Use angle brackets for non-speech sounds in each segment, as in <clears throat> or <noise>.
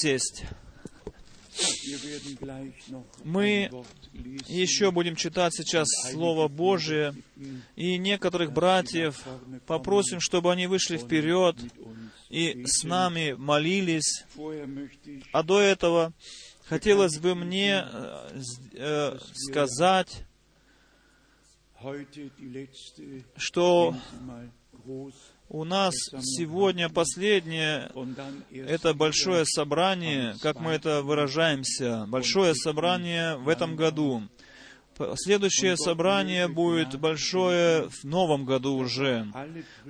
сесть. Мы еще будем читать сейчас Слово Божие, и некоторых братьев попросим, чтобы они вышли вперед и с нами молились. А до этого хотелось бы мне э, сказать, что у нас сегодня последнее, это большое собрание, как мы это выражаемся, большое собрание в этом году. Следующее собрание будет большое в новом году уже.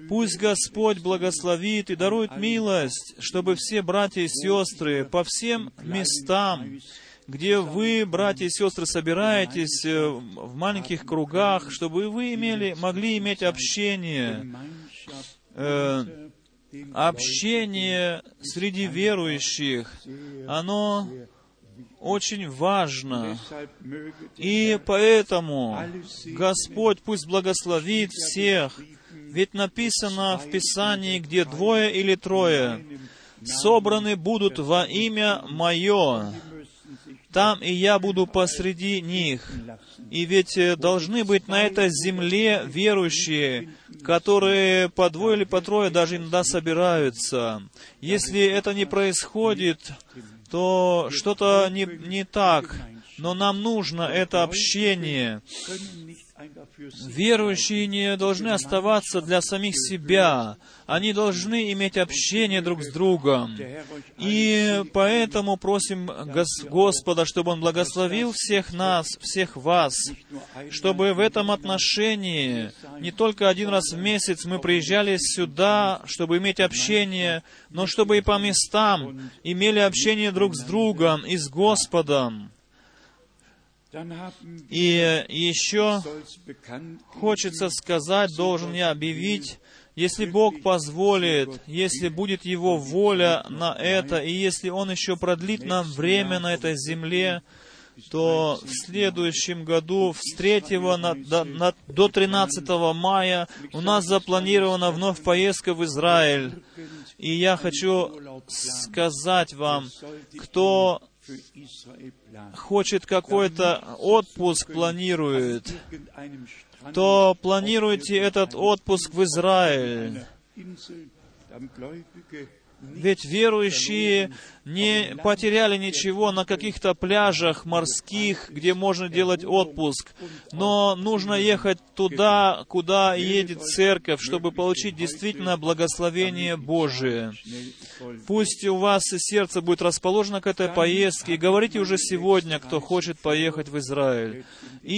Пусть Господь благословит и дарует милость, чтобы все братья и сестры по всем местам, где вы, братья и сестры, собираетесь э, в маленьких кругах, чтобы вы имели, могли иметь общение, э, общение среди верующих, оно очень важно. И поэтому Господь пусть благословит всех. Ведь написано в Писании, где двое или трое собраны будут во имя Мое, там и я буду посреди них. И ведь э, должны быть на этой земле верующие, которые по двое или по трое даже иногда собираются. Если это не происходит, то что-то не, не так. Но нам нужно это общение. Верующие не должны оставаться для самих себя. Они должны иметь общение друг с другом. И поэтому просим Господа, чтобы Он благословил всех нас, всех вас, чтобы в этом отношении не только один раз в месяц мы приезжали сюда, чтобы иметь общение, но чтобы и по местам имели общение друг с другом и с Господом. И еще хочется сказать, должен я объявить, если Бог позволит, если будет Его воля на это, и если Он еще продлит нам время на этой земле, то в следующем году, с 3 на, до, на, до 13 мая, у нас запланирована вновь поездка в Израиль. И я хочу сказать вам, кто хочет какой-то отпуск, планирует, то планируйте этот отпуск в Израиль. Ведь верующие не потеряли ничего на каких-то пляжах морских, где можно делать отпуск. Но нужно ехать туда, куда едет церковь, чтобы получить действительно благословение Божие. Пусть у вас и сердце будет расположено к этой поездке. Говорите уже сегодня, кто хочет поехать в Израиль. И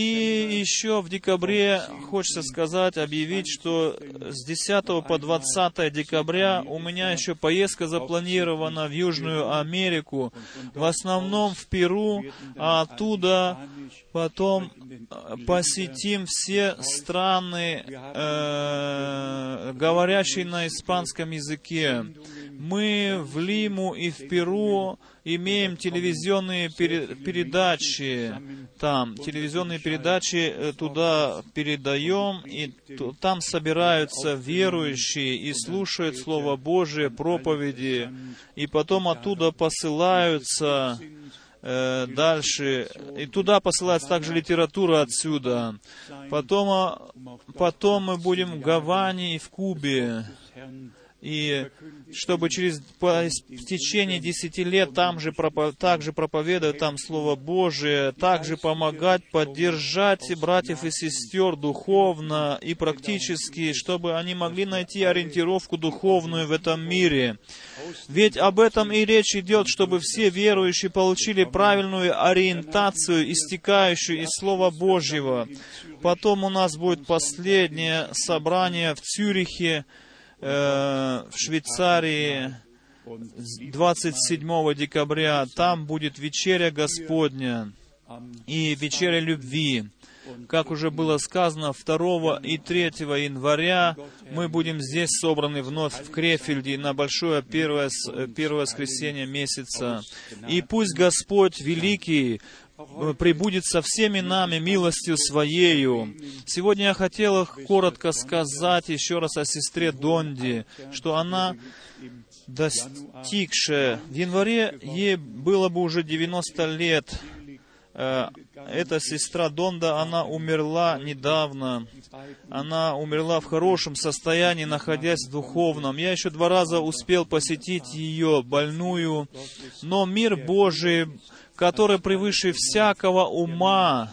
еще в декабре хочется сказать, объявить, что с 10 по 20 декабря у меня еще поездка запланирована в Южную Америку, в основном в Перу, а оттуда потом э, посетим все страны, э, говорящие на испанском языке. Мы в Лиму и в Перу имеем телевизионные передачи там, телевизионные передачи э, туда передаем, и там собираются верующие и слушают Слово Божие, проповеди, и потом оттуда посылаются э, дальше, и туда посылается также литература отсюда. Потом, а, потом мы будем в Гаване и в Кубе и чтобы через по, течение десяти лет там же, также проповедовать там Слово Божие, также помогать, поддержать братьев и сестер духовно и практически, чтобы они могли найти ориентировку духовную в этом мире. Ведь об этом и речь идет, чтобы все верующие получили правильную ориентацию, истекающую из Слова Божьего. Потом у нас будет последнее собрание в Цюрихе, Э, в Швейцарии 27 декабря. Там будет вечеря Господня и вечеря любви. Как уже было сказано, 2 и 3 января мы будем здесь собраны вновь в Крефельде на большое первое, первое воскресенье месяца. И пусть Господь Великий прибудет со всеми нами милостью Своею. Сегодня я хотел коротко сказать еще раз о сестре Донди, что она достигшая. В январе ей было бы уже 90 лет. Э, эта сестра Донда, она умерла недавно. Она умерла в хорошем состоянии, находясь в духовном. Я еще два раза успел посетить ее, больную. Но мир Божий, который превыше всякого ума,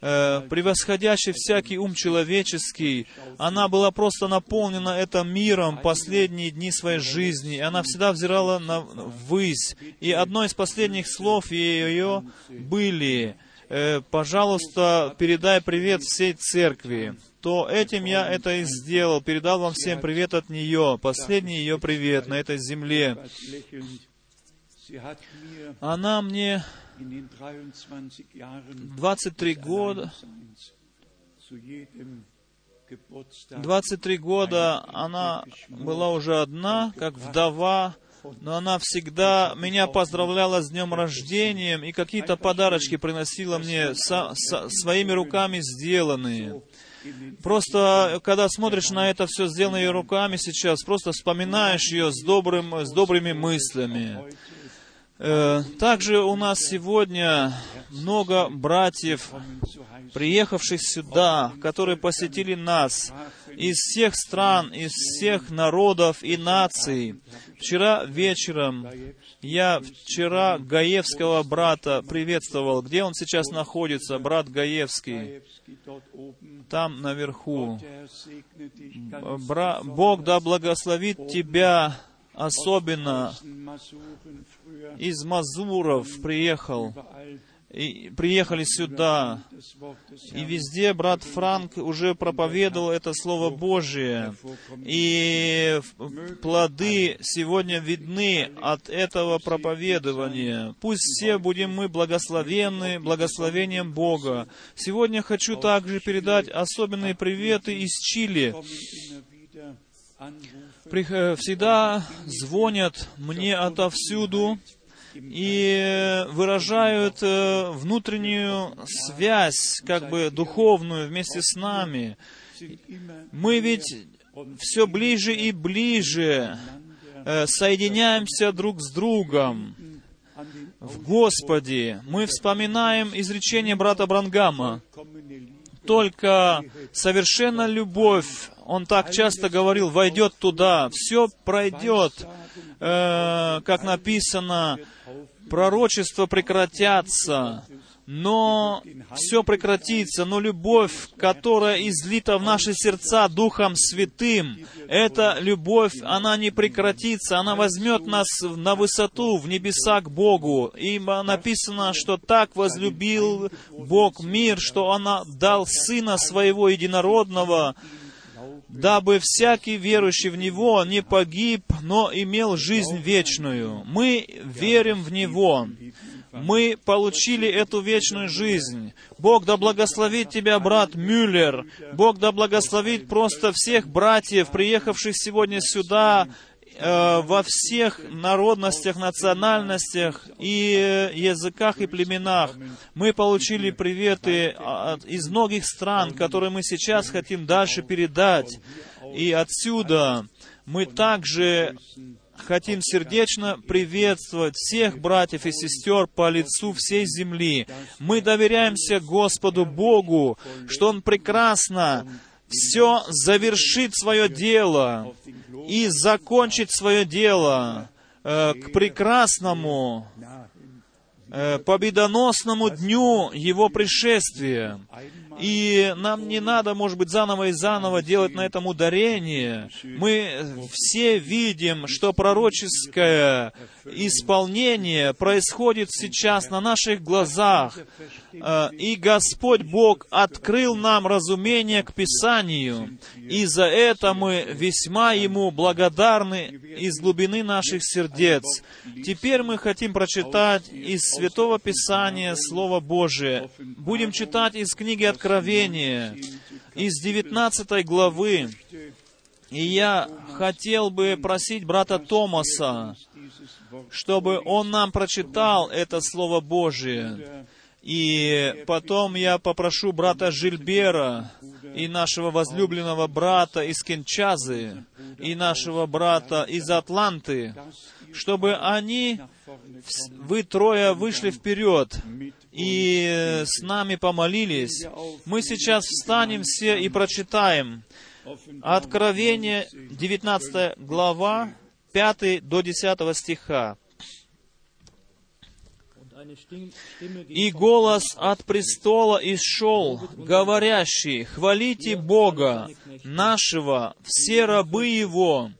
э, превосходящий всякий ум человеческий. Она была просто наполнена этим миром последние дни своей жизни. Она всегда взирала на ввысь. И одно из последних слов ее были э, «Пожалуйста, передай привет всей церкви» то этим я это и сделал, передал вам всем привет от нее, последний ее привет на этой земле. Она мне 23 года, 23 года она была уже одна, как вдова, но она всегда меня поздравляла с днем рождения и какие-то подарочки приносила мне со, со, своими руками сделанные. Просто, когда смотришь на это все сделанное руками сейчас, просто вспоминаешь ее с, добрым, с добрыми мыслями. Э, также у нас сегодня много братьев, приехавших сюда, которые посетили нас из всех стран, из всех народов и наций. Вчера вечером я вчера Гаевского брата приветствовал. Где он сейчас находится, брат Гаевский? Там наверху. Бра... Бог да благословит тебя особенно из Мазуров приехал, и приехали сюда, и везде брат Франк уже проповедовал это Слово Божие, и плоды сегодня видны от этого проповедования. Пусть все будем мы благословенны благословением Бога. Сегодня хочу также передать особенные приветы из Чили. Э, всегда звонят мне отовсюду и выражают э, внутреннюю связь, как бы духовную вместе с нами. Мы ведь все ближе и ближе э, соединяемся друг с другом в Господе. Мы вспоминаем изречение брата Брангама. Только совершенно любовь он так часто говорил, войдет туда, все пройдет, э, как написано, пророчества прекратятся, но все прекратится, но любовь, которая излита в наши сердца Духом Святым, эта любовь, она не прекратится, она возьмет нас на высоту, в небеса к Богу. Ибо написано, что так возлюбил Бог мир, что Он дал Сына Своего Единородного, дабы всякий верующий в Него не погиб, но имел жизнь вечную. Мы верим в Него. Мы получили эту вечную жизнь. Бог да благословит тебя, брат Мюллер. Бог да благословит просто всех братьев, приехавших сегодня сюда, Э, во всех народностях, национальностях и языках и племенах. Мы получили приветы из многих стран, которые мы сейчас хотим дальше передать. И отсюда мы также хотим сердечно приветствовать всех братьев и сестер по лицу всей земли. Мы доверяемся Господу Богу, что Он прекрасно все завершит свое дело и закончит свое дело э, к прекрасному, э, победоносному дню Его пришествия. И нам не надо, может быть, заново и заново делать на этом ударение. Мы все видим, что пророческое исполнение происходит сейчас на наших глазах. Э, и Господь Бог открыл нам разумение к Писанию. И за это мы весьма Ему благодарны из глубины наших сердец. Теперь мы хотим прочитать из Святого Писания Слово Божие. Будем читать из книги Откровения, из 19 главы. И я хотел бы просить брата Томаса, чтобы он нам прочитал это Слово Божие. И потом я попрошу брата Жильбера и нашего возлюбленного брата из Кенчазы, и нашего брата из Атланты, чтобы они, вы трое, вышли вперед и с нами помолились. Мы сейчас встанем все и прочитаем Откровение, 19 глава, 5 до 10 стиха. И голос от престола исшел, говорящий, «Хвалите Бога нашего, все рабы Его,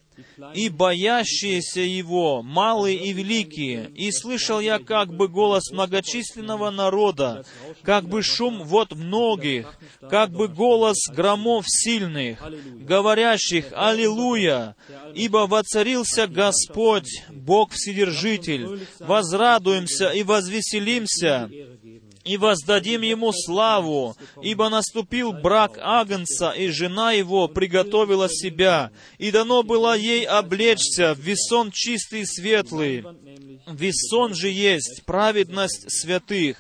и боящиеся Его, малые и великие. И слышал я как бы голос многочисленного народа, как бы шум вот многих, как бы голос громов сильных, говорящих «Аллилуйя!» Ибо воцарился Господь, Бог Вседержитель. Возрадуемся и возвеселимся, и воздадим Ему славу, ибо наступил брак Агнца, и жена Его приготовила себя, и дано было ей облечься в весон чистый и светлый. Весон же есть праведность святых.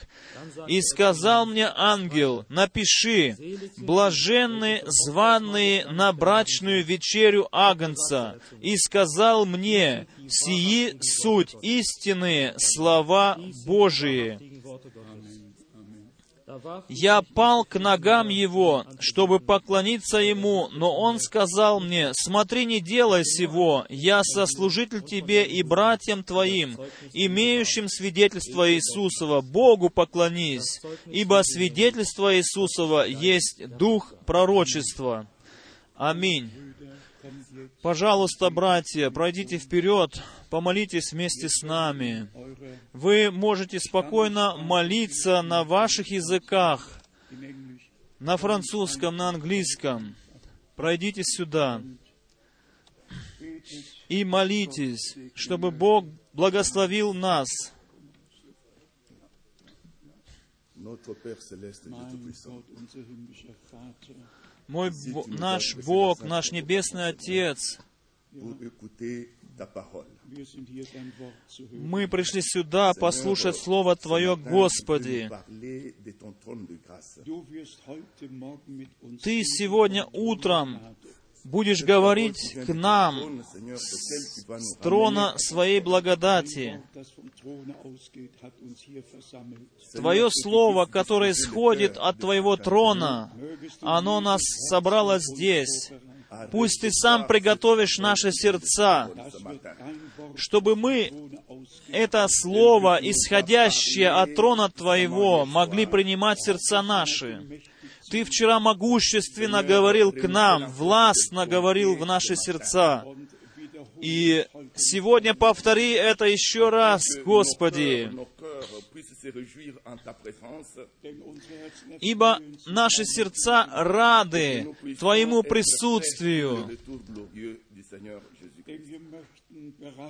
И сказал мне ангел, напиши, блаженны званные на брачную вечерю Агнца. И сказал мне, сии суть истинные слова Божии. Я пал к ногам его, чтобы поклониться ему, но он сказал мне, «Смотри, не делай сего, я сослужитель тебе и братьям твоим, имеющим свидетельство Иисусова, Богу поклонись, ибо свидетельство Иисусова есть дух пророчества». Аминь. Пожалуйста, братья, пройдите вперед, помолитесь вместе с нами. Вы можете спокойно молиться на ваших языках, на французском, на английском. Пройдите сюда и молитесь, чтобы Бог благословил нас. Мой, наш Бог, наш Небесный Отец, мы пришли сюда послушать Слово Твое, Господи. Ты сегодня утром будешь говорить к нам с трона своей благодати. Твое Слово, которое исходит от Твоего трона, оно нас собрало здесь. Пусть Ты сам приготовишь наши сердца, чтобы мы это Слово, исходящее от трона Твоего, могли принимать сердца наши. Ты вчера могущественно говорил к нам, властно говорил в наши сердца. И сегодня повтори это еще раз, Господи. Ибо наши сердца рады Твоему присутствию.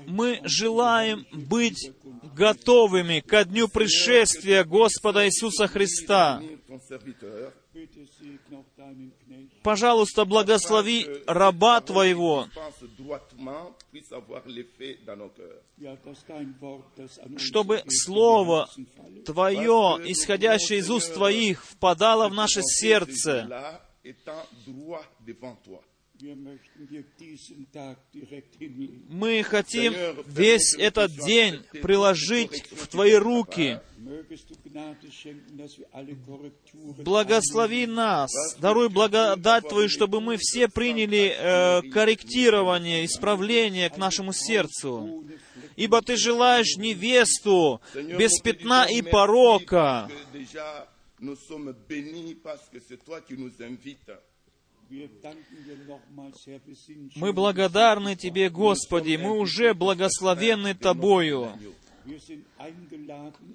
Мы желаем быть готовыми ко дню пришествия Господа Иисуса Христа. Пожалуйста, благослови раба Твоего, чтобы Слово Твое, исходящее из уст Твоих, впадало в наше сердце. Мы хотим весь этот день приложить в Твои руки. Благослови нас, даруй благодать Твою, чтобы мы все приняли э, корректирование, исправление к нашему сердцу. Ибо Ты желаешь невесту без пятна и порока. Мы благодарны Тебе, Господи, мы уже благословенны Тобою.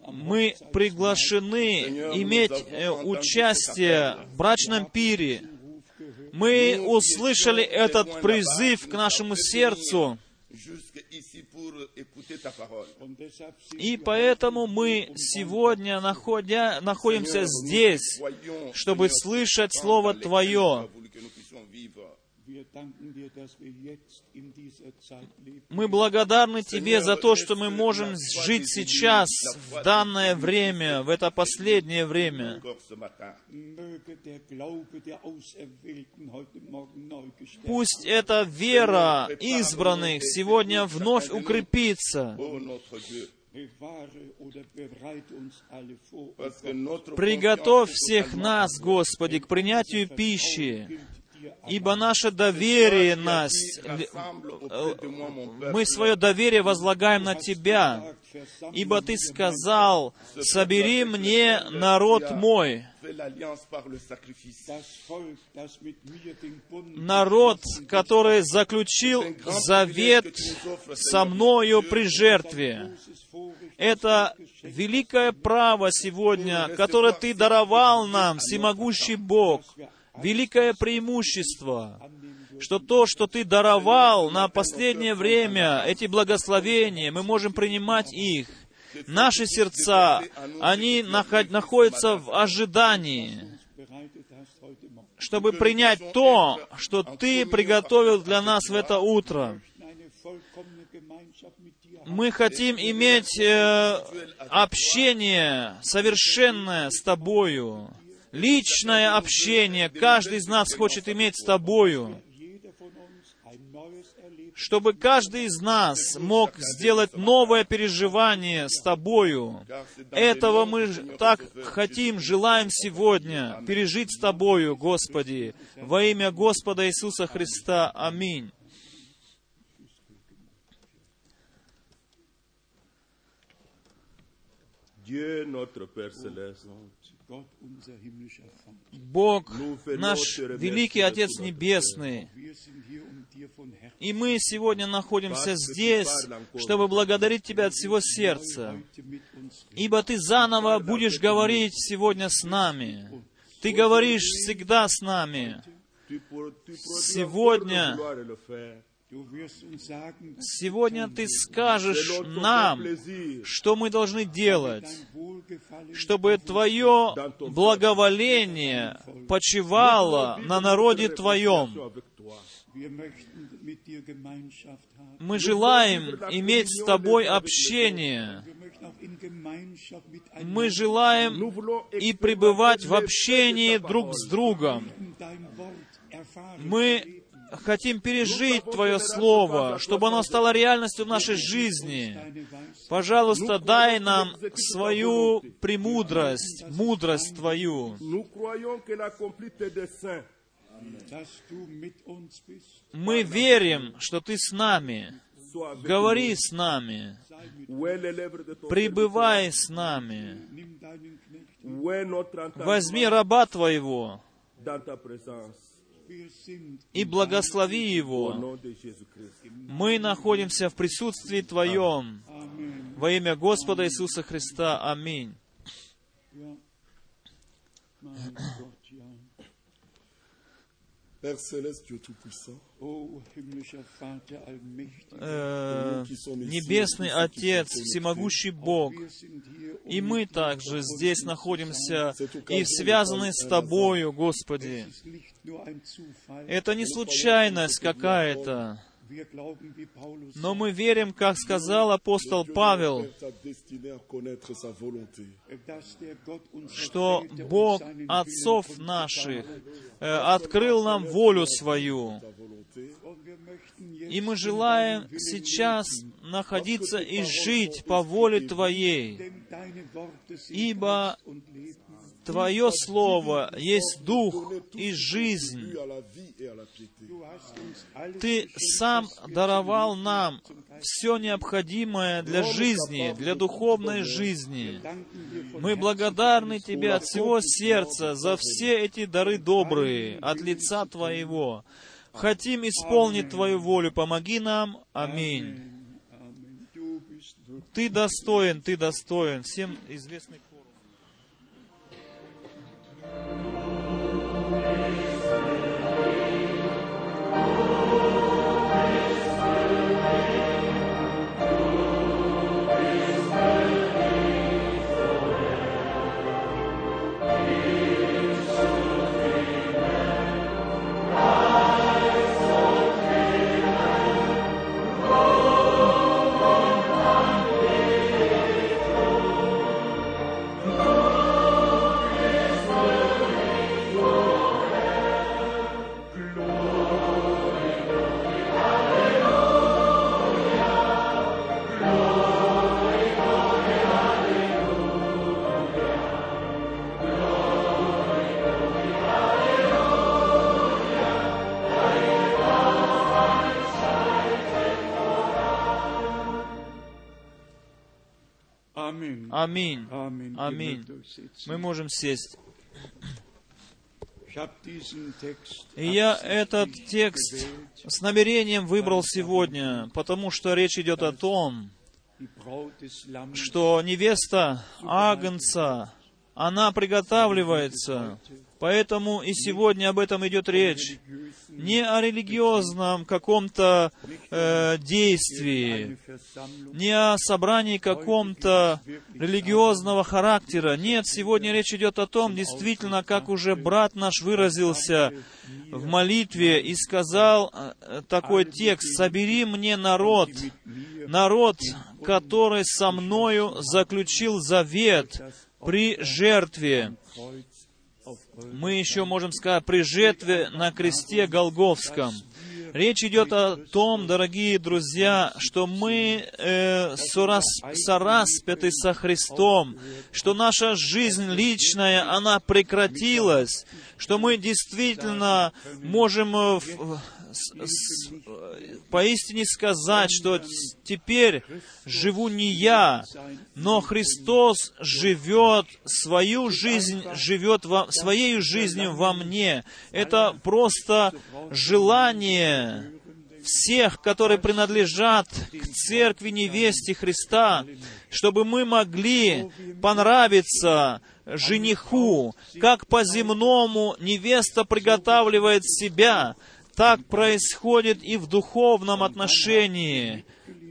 Мы приглашены иметь э, участие в брачном пире. Мы услышали этот призыв к нашему сердцу. И поэтому мы сегодня находя, находимся здесь, чтобы слышать Слово Твое. Мы благодарны Тебе за то, что мы можем жить сейчас, в данное время, в это последнее время. Пусть эта вера избранных сегодня вновь укрепится. Приготовь всех нас, Господи, к принятию пищи, ибо наше доверие нас, мы свое доверие возлагаем на Тебя, ибо Ты сказал, собери мне народ мой. Народ, который заключил завет со мною при жертве. Это великое право сегодня, которое Ты даровал нам, всемогущий Бог, великое преимущество, что то, что Ты даровал на последнее время, эти благословения, мы можем принимать их. Наши сердца, они находятся в ожидании, чтобы принять то, что Ты приготовил для нас в это утро. Мы хотим иметь э, общение совершенное с Тобою личное общение каждый из нас хочет иметь с Тобою, чтобы каждый из нас мог сделать новое переживание с Тобою. Этого мы так хотим, желаем сегодня пережить с Тобою, Господи, во имя Господа Иисуса Христа. Аминь. Dieu, notre Père céleste, Бог, наш великий Отец Небесный, и мы сегодня находимся здесь, чтобы благодарить Тебя от всего сердца, ибо Ты заново будешь говорить сегодня с нами. Ты говоришь всегда с нами. Сегодня Сегодня Ты скажешь нам, что мы должны делать, чтобы Твое благоволение почивало на народе Твоем. Мы желаем иметь с Тобой общение. Мы желаем и пребывать в общении друг с другом. Мы хотим пережить Твое Слово, чтобы оно стало реальностью в нашей жизни. Пожалуйста, дай нам свою премудрость, мудрость Твою. Мы верим, что Ты с нами. Говори с нами. Пребывай с нами. Возьми раба Твоего и благослови его. Мы находимся в присутствии Твоем. Во имя Господа Иисуса Христа. Аминь. Э, Небесный Отец, Всемогущий Бог, и мы также здесь находимся и связаны с Тобою, Господи. Это не случайность какая-то. Но мы верим, как сказал апостол Павел, что Бог отцов наших э, открыл нам волю свою. И мы желаем сейчас находиться и жить по воле Твоей, ибо Твое Слово есть дух и жизнь. Ты сам даровал нам все необходимое для жизни, для духовной жизни. Мы благодарны Тебе от всего сердца за все эти дары добрые от лица Твоего. Хотим исполнить Твою волю. Помоги нам. Аминь. Ты достоин, Ты достоин. Всем известный Amen. Аминь. Аминь. Мы можем сесть. И я этот текст с намерением выбрал сегодня, потому что речь идет о том, что невеста Агнца, она приготавливается. Поэтому и сегодня об этом идет речь. Не о религиозном каком-то э, действии, не о собрании каком-то религиозного характера. Нет, сегодня речь идет о том, действительно, как уже брат наш выразился в молитве и сказал э, такой текст, «Собери мне народ, народ, который со мною заключил завет при жертве». Мы еще можем сказать, при жертве на кресте Голговском. Речь идет о том, дорогие друзья, что мы э, сорас, сораспяты со Христом, что наша жизнь личная, она прекратилась, что мы действительно можем э, в- с- э, поистине сказать, что теперь живу не я, но Христос живет свою жизнь, живет во, своей жизнью во мне. Это просто желание всех, которые принадлежат к церкви невесте Христа, чтобы мы могли понравиться жениху, как по-земному невеста приготавливает себя, так происходит и в духовном отношении.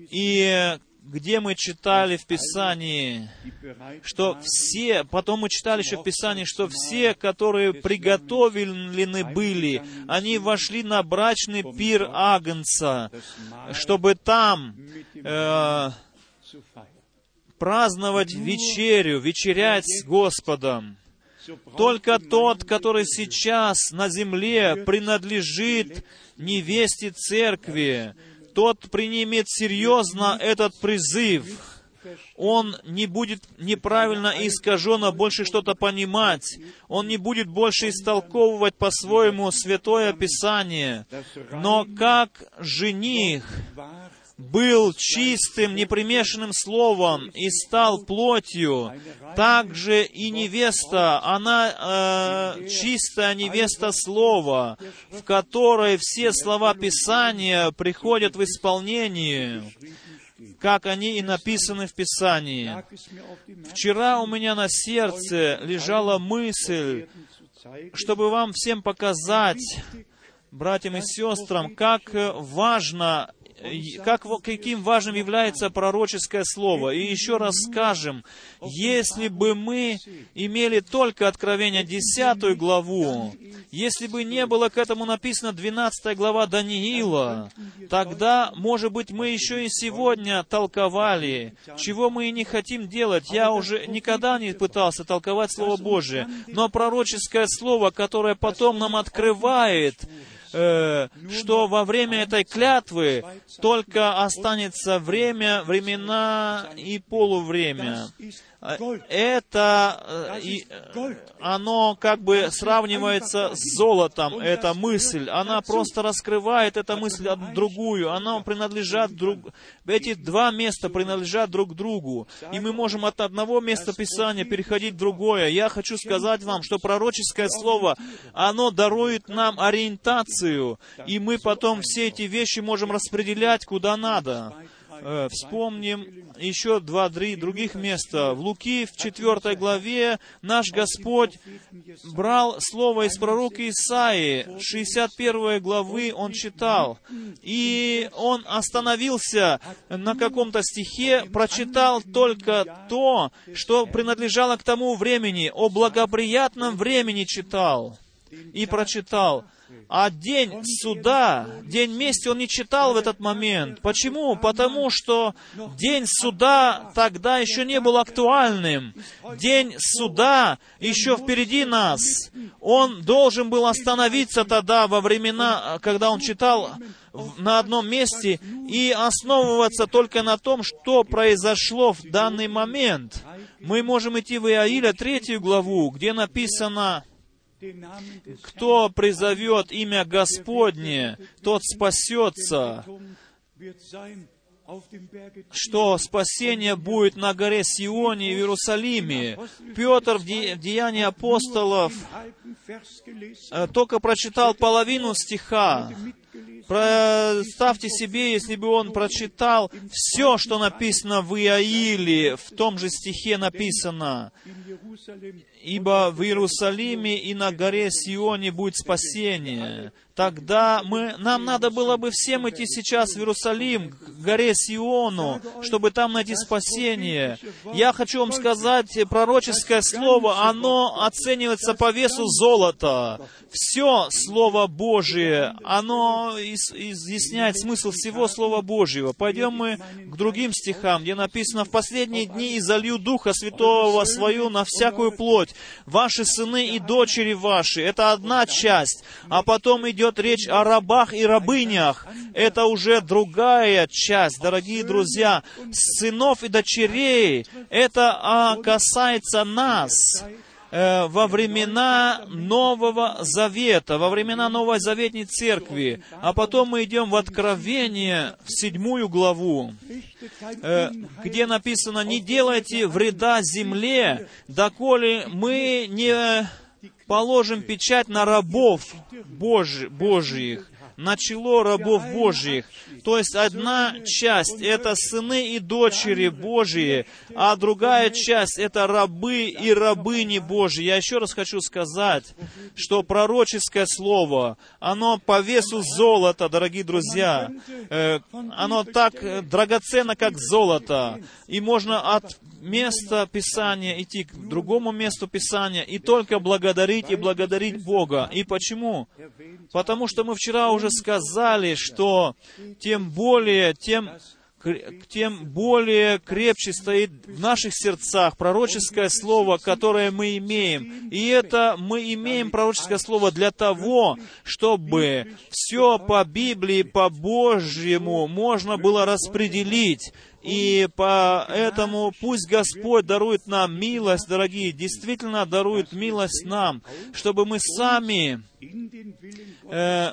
И где мы читали в Писании, что все, потом мы читали еще в Писании, что все, которые приготовлены были, они вошли на брачный пир Агнца, чтобы там э, праздновать вечерю, вечерять с Господом. Только тот, который сейчас на земле принадлежит невесте церкви, тот принимет серьезно этот призыв. Он не будет неправильно и искаженно больше что-то понимать. Он не будет больше истолковывать по-своему Святое Писание. Но как жених был чистым, непримешанным словом и стал плотью, так же и невеста, она э, чистая невеста слова, в которой все слова Писания приходят в исполнение, как они и написаны в Писании. Вчера у меня на сердце лежала мысль, чтобы вам всем показать, братьям и сестрам, как важно, как, во- каким важным является пророческое слово. И еще раз скажем, если бы мы имели только Откровение 10 главу, если бы не было к этому написано 12 глава Даниила, тогда, может быть, мы еще и сегодня толковали, чего мы и не хотим делать. Я уже никогда не пытался толковать Слово Божие, но пророческое Слово, которое потом нам открывает, э, что во время этой клятвы только останется время, времена и полувремя. Gold. Это, э, и, э, оно как бы сравнивается с золотом, эта мысль. Она просто раскрывает эту мысль от другую. Она принадлежат друг... Эти два места принадлежат друг другу. И мы можем от одного места Писания переходить в другое. Я хочу сказать вам, что пророческое слово, оно дарует нам ориентацию, и мы потом все эти вещи можем распределять куда надо. Э, Вспомним еще два-три других места. В Луки, в четвертой главе, наш Господь брал слово из пророка Исаии, 61 главы он читал, и он остановился на каком-то стихе, прочитал только то, что принадлежало к тому времени, о благоприятном времени читал и прочитал. А день суда, день мести он не читал в этот момент. Почему? Потому что день суда тогда еще не был актуальным. День суда еще впереди нас. Он должен был остановиться тогда во времена, когда он читал на одном месте и основываться только на том, что произошло в данный момент. Мы можем идти в Иаиля третью главу, где написано, кто призовет имя Господне, тот спасется. Что спасение будет на горе Сионе и в Иерусалиме. Петр в Де- в Деянии апостолов э, только прочитал половину стиха. Представьте себе, если бы он прочитал все, что написано в Иаиле, в том же стихе написано, «Ибо в Иерусалиме и на горе Сионе будет спасение». Тогда мы, нам надо было бы всем идти сейчас в Иерусалим, к горе Сиону, чтобы там найти спасение. Я хочу вам сказать, пророческое слово, оно оценивается по весу золота. Все Слово Божие, оно изъясняет смысл всего Слова Божьего. Пойдем мы к другим стихам, где написано, «В последние дни изолью Духа Святого свою на всякую плоть. Ваши сыны и дочери ваши». Это одна часть. А потом идет речь о рабах и рабынях. Это уже другая часть, дорогие друзья. Сынов и дочерей. Это а, касается нас э, во времена Нового Завета, во времена Новой Заветной Церкви. А потом мы идем в Откровение, в седьмую главу, э, где написано, «Не делайте вреда земле, доколе мы не положим печать на рабов Божи- Божьих, на чело рабов Божьих». То есть одна часть — это сыны и дочери Божьи, а другая часть — это рабы и рабыни Божьи. Я еще раз хочу сказать, что пророческое слово, оно по весу золота, дорогие друзья. Э, Оно так драгоценно, как золото. И можно от места Писания идти к другому месту Писания и только благодарить и благодарить Бога. И почему? Потому что мы вчера уже сказали, что тем более, тем, тем более крепче стоит в наших сердцах пророческое слово, которое мы имеем. И это мы имеем пророческое слово для того, чтобы все по Библии, по Божьему можно было распределить. И поэтому пусть Господь дарует нам милость, дорогие, действительно дарует милость нам, чтобы мы сами э,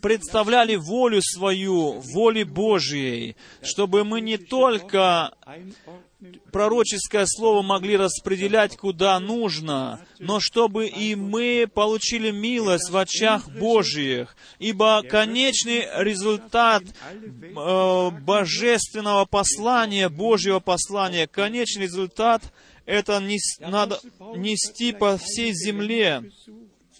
представляли волю свою, воли Божьей, чтобы мы не только пророческое слово могли распределять куда нужно, но чтобы и мы получили милость в очах Божьих, ибо конечный результат э, божественного послания, Божьего послания, конечный результат это нес- надо нести по всей земле.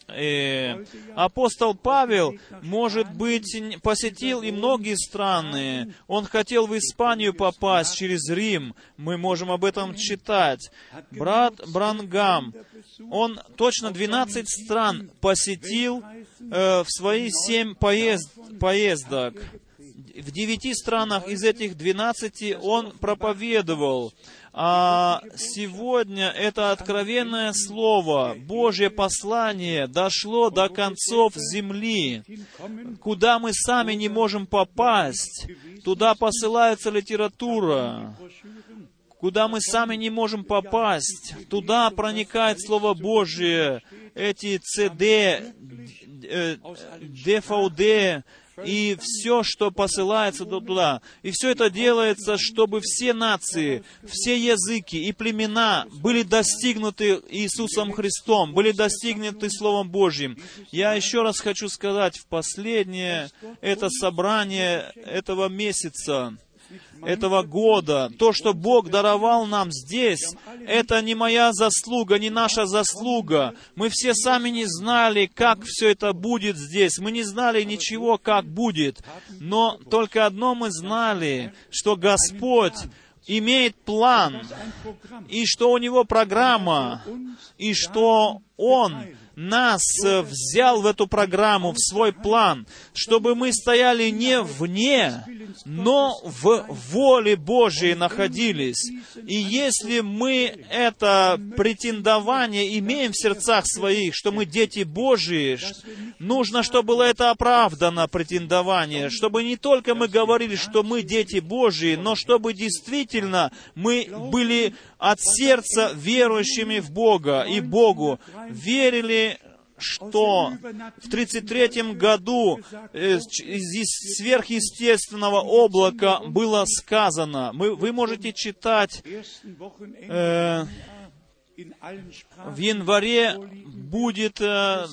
Э, апостол Павел, может быть, посетил и многие страны. Он хотел в Испанию попасть через Рим. Мы можем об этом читать. Брат Брангам, он точно 12 стран посетил э, в свои семь поезд, поездок. В девяти странах из этих 12 он проповедовал. А сегодня это откровенное слово, Божье послание дошло до концов земли, куда мы сами не можем попасть. Туда посылается литература, куда мы сами не можем попасть. Туда проникает Слово Божье, эти CD, DVD, и все, что посылается туда. И все это делается, чтобы все нации, все языки и племена были достигнуты Иисусом Христом, были достигнуты Словом Божьим. Я еще раз хочу сказать, в последнее это собрание этого месяца, этого года, то, что Бог даровал нам здесь, это не моя заслуга, не наша заслуга. Мы все сами не знали, как все это будет здесь. Мы не знали ничего, как будет. Но только одно мы знали, что Господь имеет план, и что у Него программа, и что Он нас э, взял в эту программу, в свой план, чтобы мы стояли не вне, но в воле Божией находились. И если мы это претендование имеем в сердцах своих, что мы дети Божии, ш- нужно, чтобы было это оправдано, претендование, чтобы не только мы говорили, что мы дети Божии, но чтобы действительно мы были от сердца верующими в Бога и Богу, верили что в 33 году э, из сверхъестественного облака было сказано. Вы можете читать э, в январе будет э,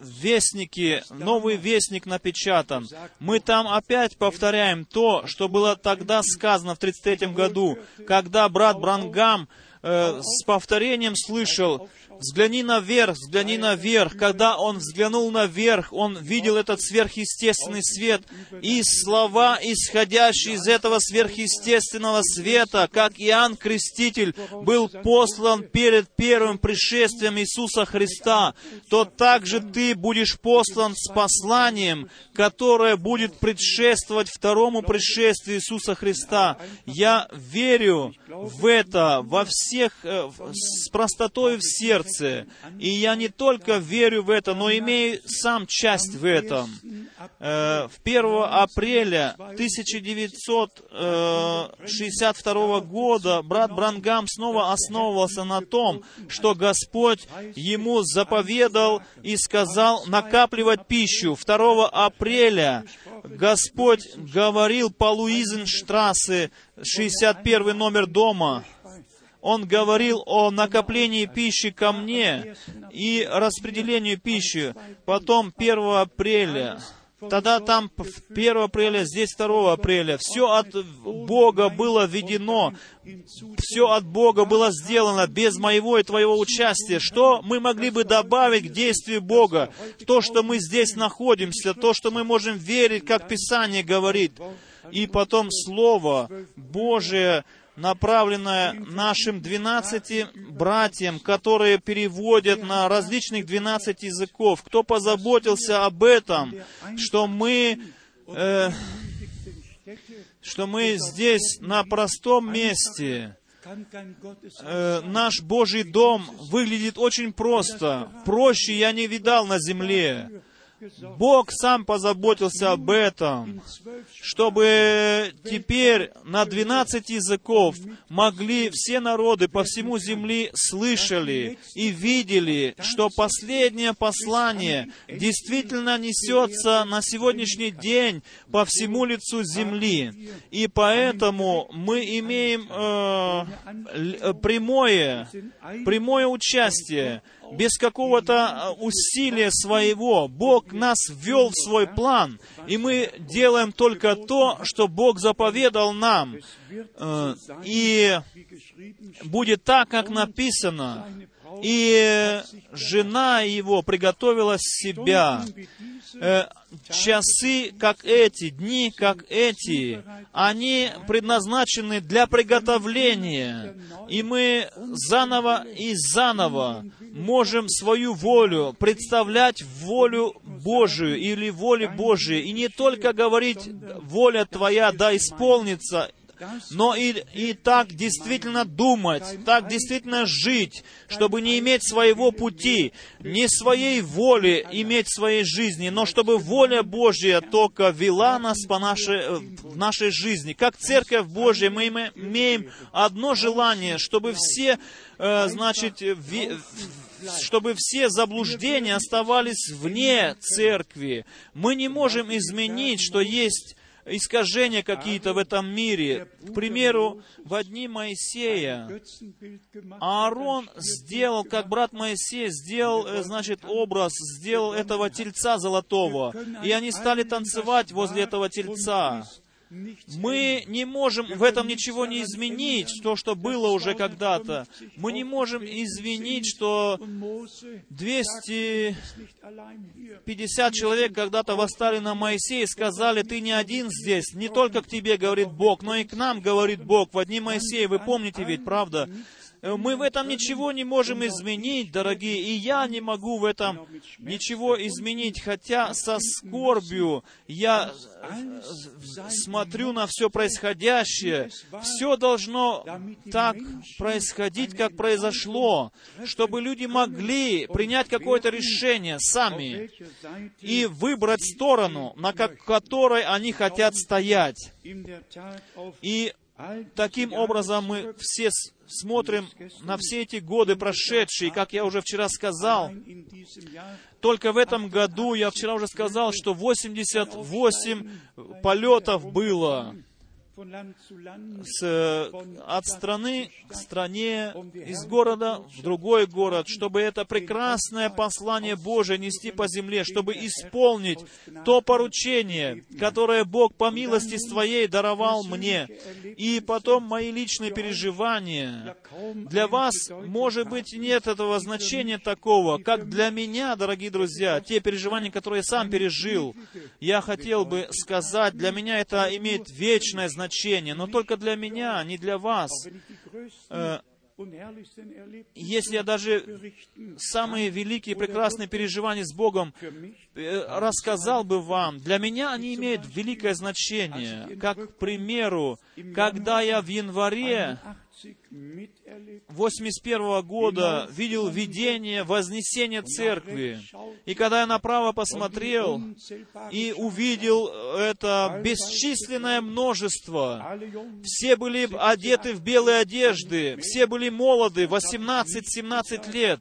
вестники, новый вестник напечатан. Мы там опять повторяем то, что было тогда сказано в 33 году, когда брат Брангам э, с повторением слышал, взгляни наверх, взгляни наверх. Когда он взглянул наверх, он видел этот сверхъестественный свет. И слова, исходящие из этого сверхъестественного света, как Иоанн Креститель был послан перед первым пришествием Иисуса Христа, то также ты будешь послан с посланием, которое будет предшествовать второму пришествию Иисуса Христа. Я верю в это во всех, э, с простотой в сердце. И я не только верю в это, но имею сам часть в этом. Э, В 1 апреля 1962 года брат Брангам снова основывался на том, что Господь ему заповедал и сказал накапливать пищу. 2 апреля Господь говорил по Луизенштрассе, 61 номер дома, он говорил о накоплении пищи ко мне и распределению пищи. Потом 1 апреля. Тогда там 1 апреля, здесь 2 апреля. Все от Бога было введено. Все от Бога было сделано без моего и твоего участия. Что мы могли бы добавить к действию Бога? То, что мы здесь находимся, то, что мы можем верить, как Писание говорит. И потом Слово Божие, направленное нашим 12 братьям, которые переводят на различных 12 языков. Кто позаботился об этом, что мы, э, что мы здесь на простом месте, э, наш Божий дом выглядит очень просто. Проще я не видал на земле. Бог сам позаботился об этом, чтобы теперь на 12 языков могли все народы по всему земли слышали и видели, что последнее послание действительно несется на сегодняшний день по всему лицу земли. И поэтому мы имеем э, э, прямое, прямое участие без какого-то э, усилия своего. Бог нас ввел в свой план, и мы делаем только то, что Бог заповедал нам. Э, И будет так, как написано. И жена его приготовила себя. Э, Часы, как эти, дни, как эти, они предназначены для приготовления. И мы заново и заново можем свою волю представлять волю Божию или воле Божией. И не только говорить «воля Твоя да исполнится», но и, и так действительно думать, так действительно жить, чтобы не иметь своего пути, не своей воли иметь своей жизни, но чтобы воля Божья только вела нас по нашей, в нашей жизни. Как Церковь Божья мы име- имеем одно желание, чтобы все, э, значит, чтобы все заблуждения оставались вне церкви. Мы не можем изменить, что есть искажения какие-то в этом мире. К примеру, в дни Моисея Аарон сделал, как брат Моисей сделал, э, значит, образ, сделал этого тельца золотого. И они стали танцевать возле этого тельца. Мы не можем в этом ничего не изменить, то, что было уже когда-то. Мы не можем изменить, что 250 человек когда-то восстали на Моисея и сказали, ты не один здесь, не только к тебе говорит Бог, но и к нам говорит Бог. В одни Моисея, вы помните ведь, правда? Мы в этом ничего не можем изменить, дорогие, и я не могу в этом ничего изменить, хотя со скорбью я э, смотрю на все происходящее. Все должно так происходить, как произошло, чтобы люди могли принять какое-то решение сами и выбрать сторону, на ко- которой они хотят стоять. И таким образом мы все смотрим на все эти годы прошедшие, как я уже вчера сказал, только в этом году, я вчера уже сказал, что 88 полетов было с, от страны к стране, из города в другой город, чтобы это прекрасное послание Божие нести по земле, чтобы исполнить то поручение, которое Бог по милости Своей даровал мне. И потом мои личные переживания. Для вас, может быть, нет этого значения такого, как для меня, дорогие друзья, те переживания, которые я сам пережил. Я хотел бы сказать, для меня это имеет вечное значение, но только для меня, не для вас. Э, Если я даже самые великие, прекрасные переживания с Богом э, рассказал бы вам, для меня они имеют великое значение. Как, к примеру, когда я в январе 80 miterlebt 81 года видел видение вознесения церкви, и когда я направо посмотрел и увидел это бесчисленное множество, все были одеты в белые одежды, все были молоды, 18-17 лет.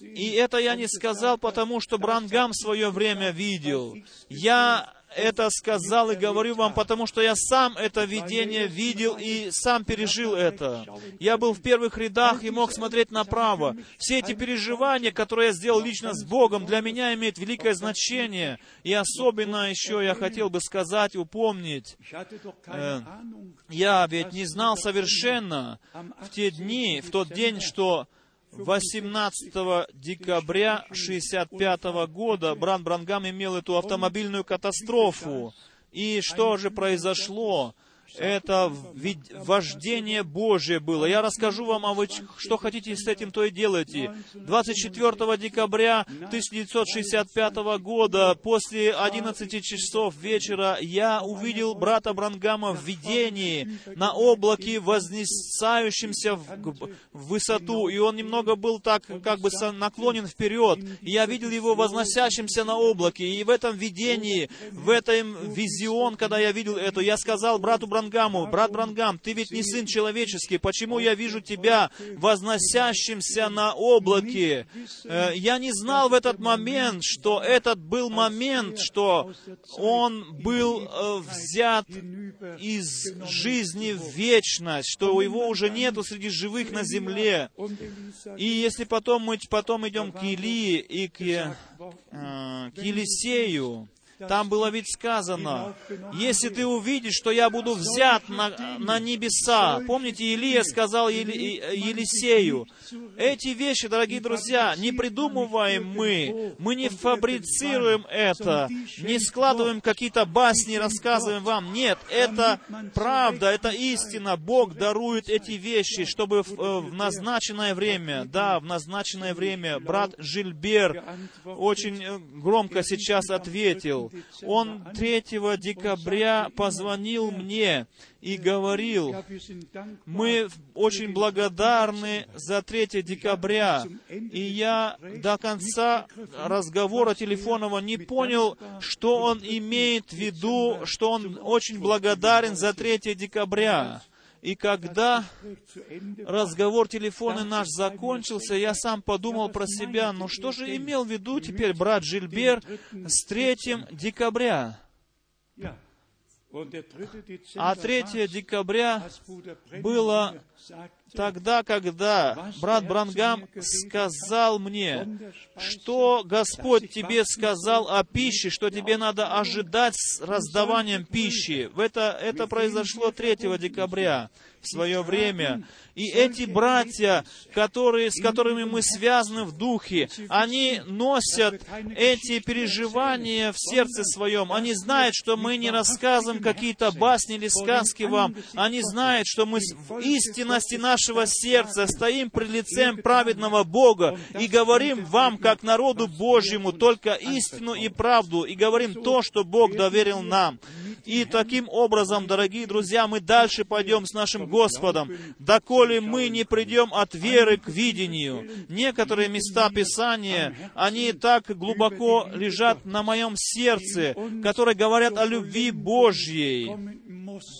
И это я не сказал, потому что Брангам в свое время видел. Я это сказал и говорю вам, потому что я сам это видение видел и сам пережил это. Я был в первых рядах и мог смотреть направо. Все эти переживания, которые я сделал лично с Богом, для меня имеют великое значение. И особенно еще я хотел бы сказать, упомнить, Ahnung, я ведь не знал совершенно в те дни, в тот день, что 18 декабря 65 года брат Брангам имел эту автомобильную катастрофу. И что же произошло? Это вождение Божие было. Я расскажу вам, а вы что хотите с этим, то и делайте. 24 декабря 1965 года, после 11 часов вечера, я увидел брата Брангама в видении на облаке, вознесающемся в, высоту, и он немного был так, как бы наклонен вперед. И я видел его возносящимся на облаке, и в этом видении, в этом визион, когда я видел это, я сказал брату Брангаму, брат Брангам, ты ведь не сын человеческий, почему я вижу тебя возносящимся на облаке? Э, Я не знал в этот момент, что этот был момент, что он был э, взят из жизни в вечность, что его уже нету среди живых на земле. И если потом мы потом идем к Илии и к, э, к Елисею, там было ведь сказано, если ты увидишь, что я буду взят на, на небеса. Помните, Илия сказал Ели- Елисею, эти вещи, дорогие друзья, не придумываем мы, мы не фабрицируем это, не складываем какие-то басни, рассказываем вам. Нет, это правда, это истина. Бог дарует эти вещи, чтобы в, э, в назначенное время, да, в назначенное время, брат Жильбер очень э, громко сейчас ответил. Он 3 декабря позвонил мне и говорил, мы очень благодарны за 3 декабря. И я до конца разговора телефонного не понял, что он имеет в виду, что он очень благодарен за 3 декабря. И когда разговор телефонный наш закончился, я сам подумал про себя, ну что же имел в виду теперь брат Жильбер с 3 декабря? ja. Und der 3. Dezember А 3 war, декабря было тогда, когда брат Брангам сказал мне, что Господь тебе сказал о пище, что тебе надо ожидать с раздаванием пищи. Это, это произошло 3 декабря в свое время. И эти братья, которые, с которыми мы связаны в духе, они носят эти переживания в сердце своем. Они знают, что мы не рассказываем какие-то басни или сказки вам. Они знают, что мы в истинности нашего сердца стоим пред лицем праведного Бога и говорим вам, как народу Божьему, только истину и правду, и говорим то, что Бог доверил нам. И таким образом, дорогие друзья, мы дальше пойдем с нашим Господом, доколе мы не придем от веры к видению. Некоторые места Писания, они так глубоко лежат на моем сердце, которые говорят о любви Божьей.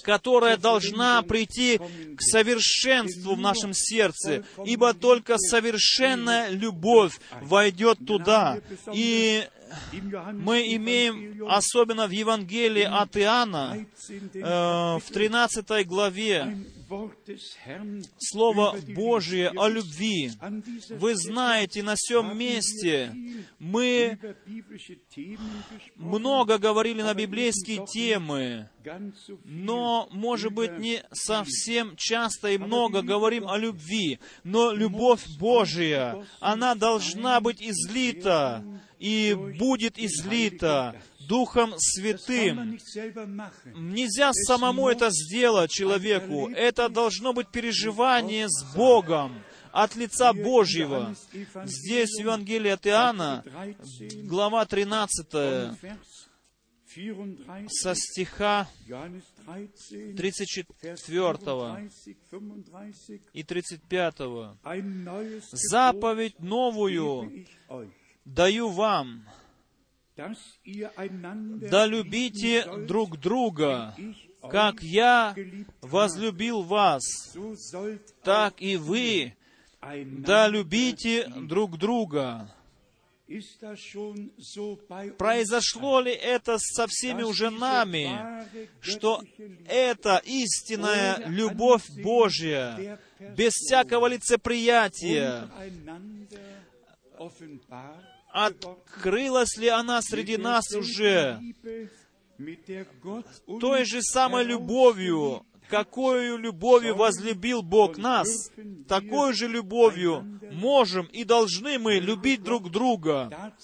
которая должна прийти к совершенству в нашем сердце, ибо только совершенная любовь войдет туда. И мы имеем, особенно в Евангелии от Иоанна, э, в 13 главе, Слово Божие о любви. Вы знаете, на всем месте мы много говорили на библейские темы, но, может быть, не совсем часто и много говорим о любви. Но любовь Божия, она должна быть излита и будет излита Духом Святым. Нельзя самому это сделать человеку. Это должно быть переживание с Богом от лица Божьего. Здесь в Евангелии от Иоанна, глава 13, со стиха 34 и 35. «Заповедь новую даю вам, да любите друг друга, как я возлюбил вас, так и вы да любите друг друга. Произошло ли это со всеми уже нами, что эта истинная любовь Божья, без всякого лицеприятия, открылась ли она среди нас уже той же самой любовью, какую любовью возлюбил Бог нас, такой же любовью можем и должны мы любить друг друга.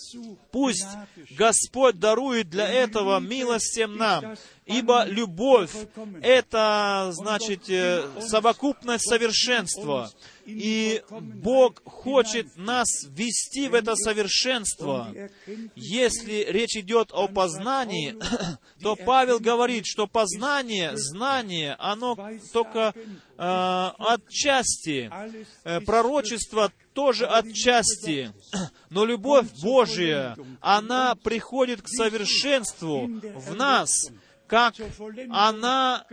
Пусть Господь дарует для этого милость всем нам, ибо любовь — это, значит, э, совокупность совершенства. И Бог хочет нас ввести в это совершенство. Если речь идет о познании, <clears throat> то Павел говорит, что познание, знание, оно только э, отчасти. Э, пророчество тоже отчасти. <clears throat> Но любовь Божия, она приходит к совершенству в нас как она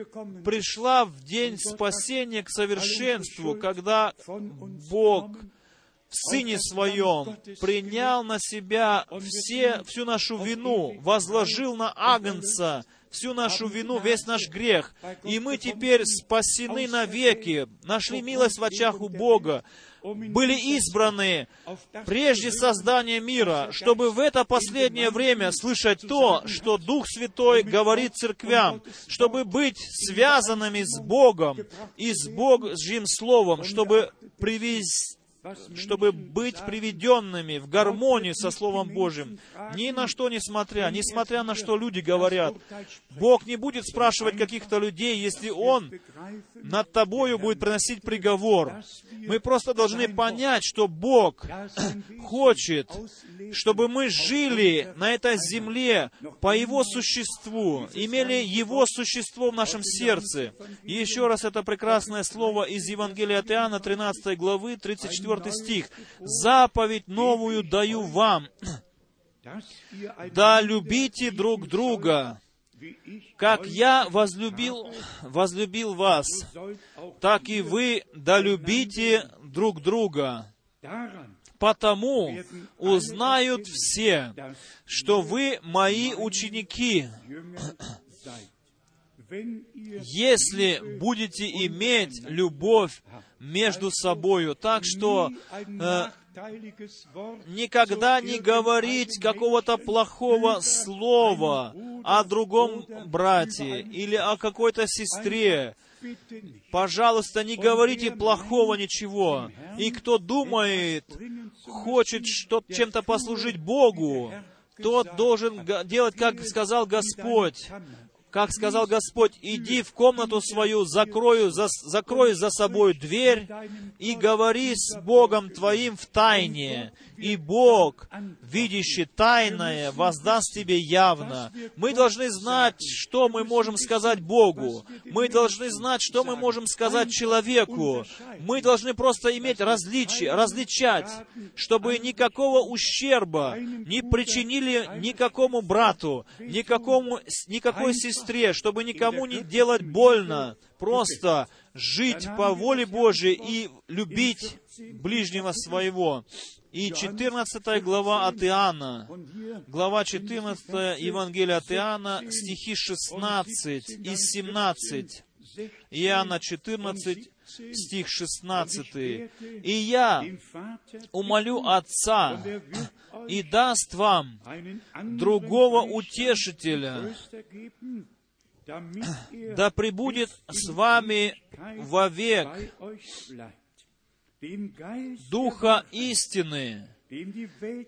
пришла в день спасения к совершенству, когда Бог в Сыне Своем принял на себя все, всю нашу вину, возложил на Агнца всю нашу вину, весь наш грех. И мы теперь спасены навеки, нашли милость в очах у Бога были избраны прежде создания мира, чтобы в это последнее время слышать то, что Дух Святой говорит церквям, чтобы быть связанными с Богом и с Божьим Словом, чтобы привести чтобы быть приведенными в гармонию со Словом Божьим. Ни на что не смотря, несмотря на что люди говорят. Бог не будет спрашивать каких-то людей, если Он над тобою будет приносить приговор. Мы просто должны понять, что Бог хочет, чтобы мы жили на этой земле по Его существу, имели Его существо в нашем сердце. И еще раз это прекрасное слово из Евангелия от Иоанна, 13 главы, 34 стих. «Заповедь новую даю вам, да любите друг друга, как я возлюбил, возлюбил вас, так и вы долюбите друг друга. Потому узнают все, что вы мои ученики, если будете иметь любовь между собою. Так что э, никогда не говорить какого-то плохого слова о другом брате или о какой-то сестре. Пожалуйста, не говорите плохого ничего. И кто думает, хочет что чем-то послужить Богу, тот должен делать, как сказал Господь как сказал Господь, иди в комнату свою, закрою, за, закрой за собой дверь и говори с Богом твоим в тайне, и Бог, видящий тайное, воздаст тебе явно. Мы должны знать, что мы можем сказать Богу. Мы должны знать, что мы можем сказать человеку. Мы должны просто иметь различие, различать, чтобы никакого ущерба не причинили никакому брату, никакому, никакой сестре, чтобы никому не делать больно, просто жить по воле Божьей и любить ближнего своего. И 14 глава от Иоанна, глава 14 Евангелия от Иоанна, стихи 16 и 17. Иоанна 14, стих 16. «И я умолю Отца, и даст вам другого утешителя, <clears throat> да пребудет с вами вовек Духа истины,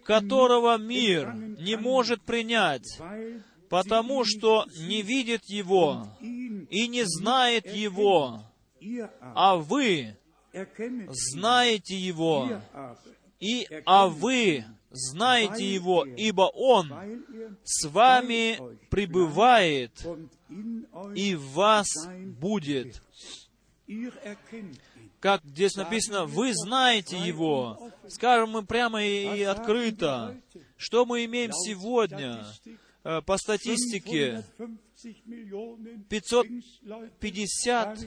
которого мир не может принять, потому что не видит Его и не знает Его, а вы знаете Его, и а вы знаете Его, ибо Он с вами пребывает и в вас будет. Как здесь написано, вы знаете Его. Скажем мы прямо и открыто, что мы имеем сегодня э, по статистике 550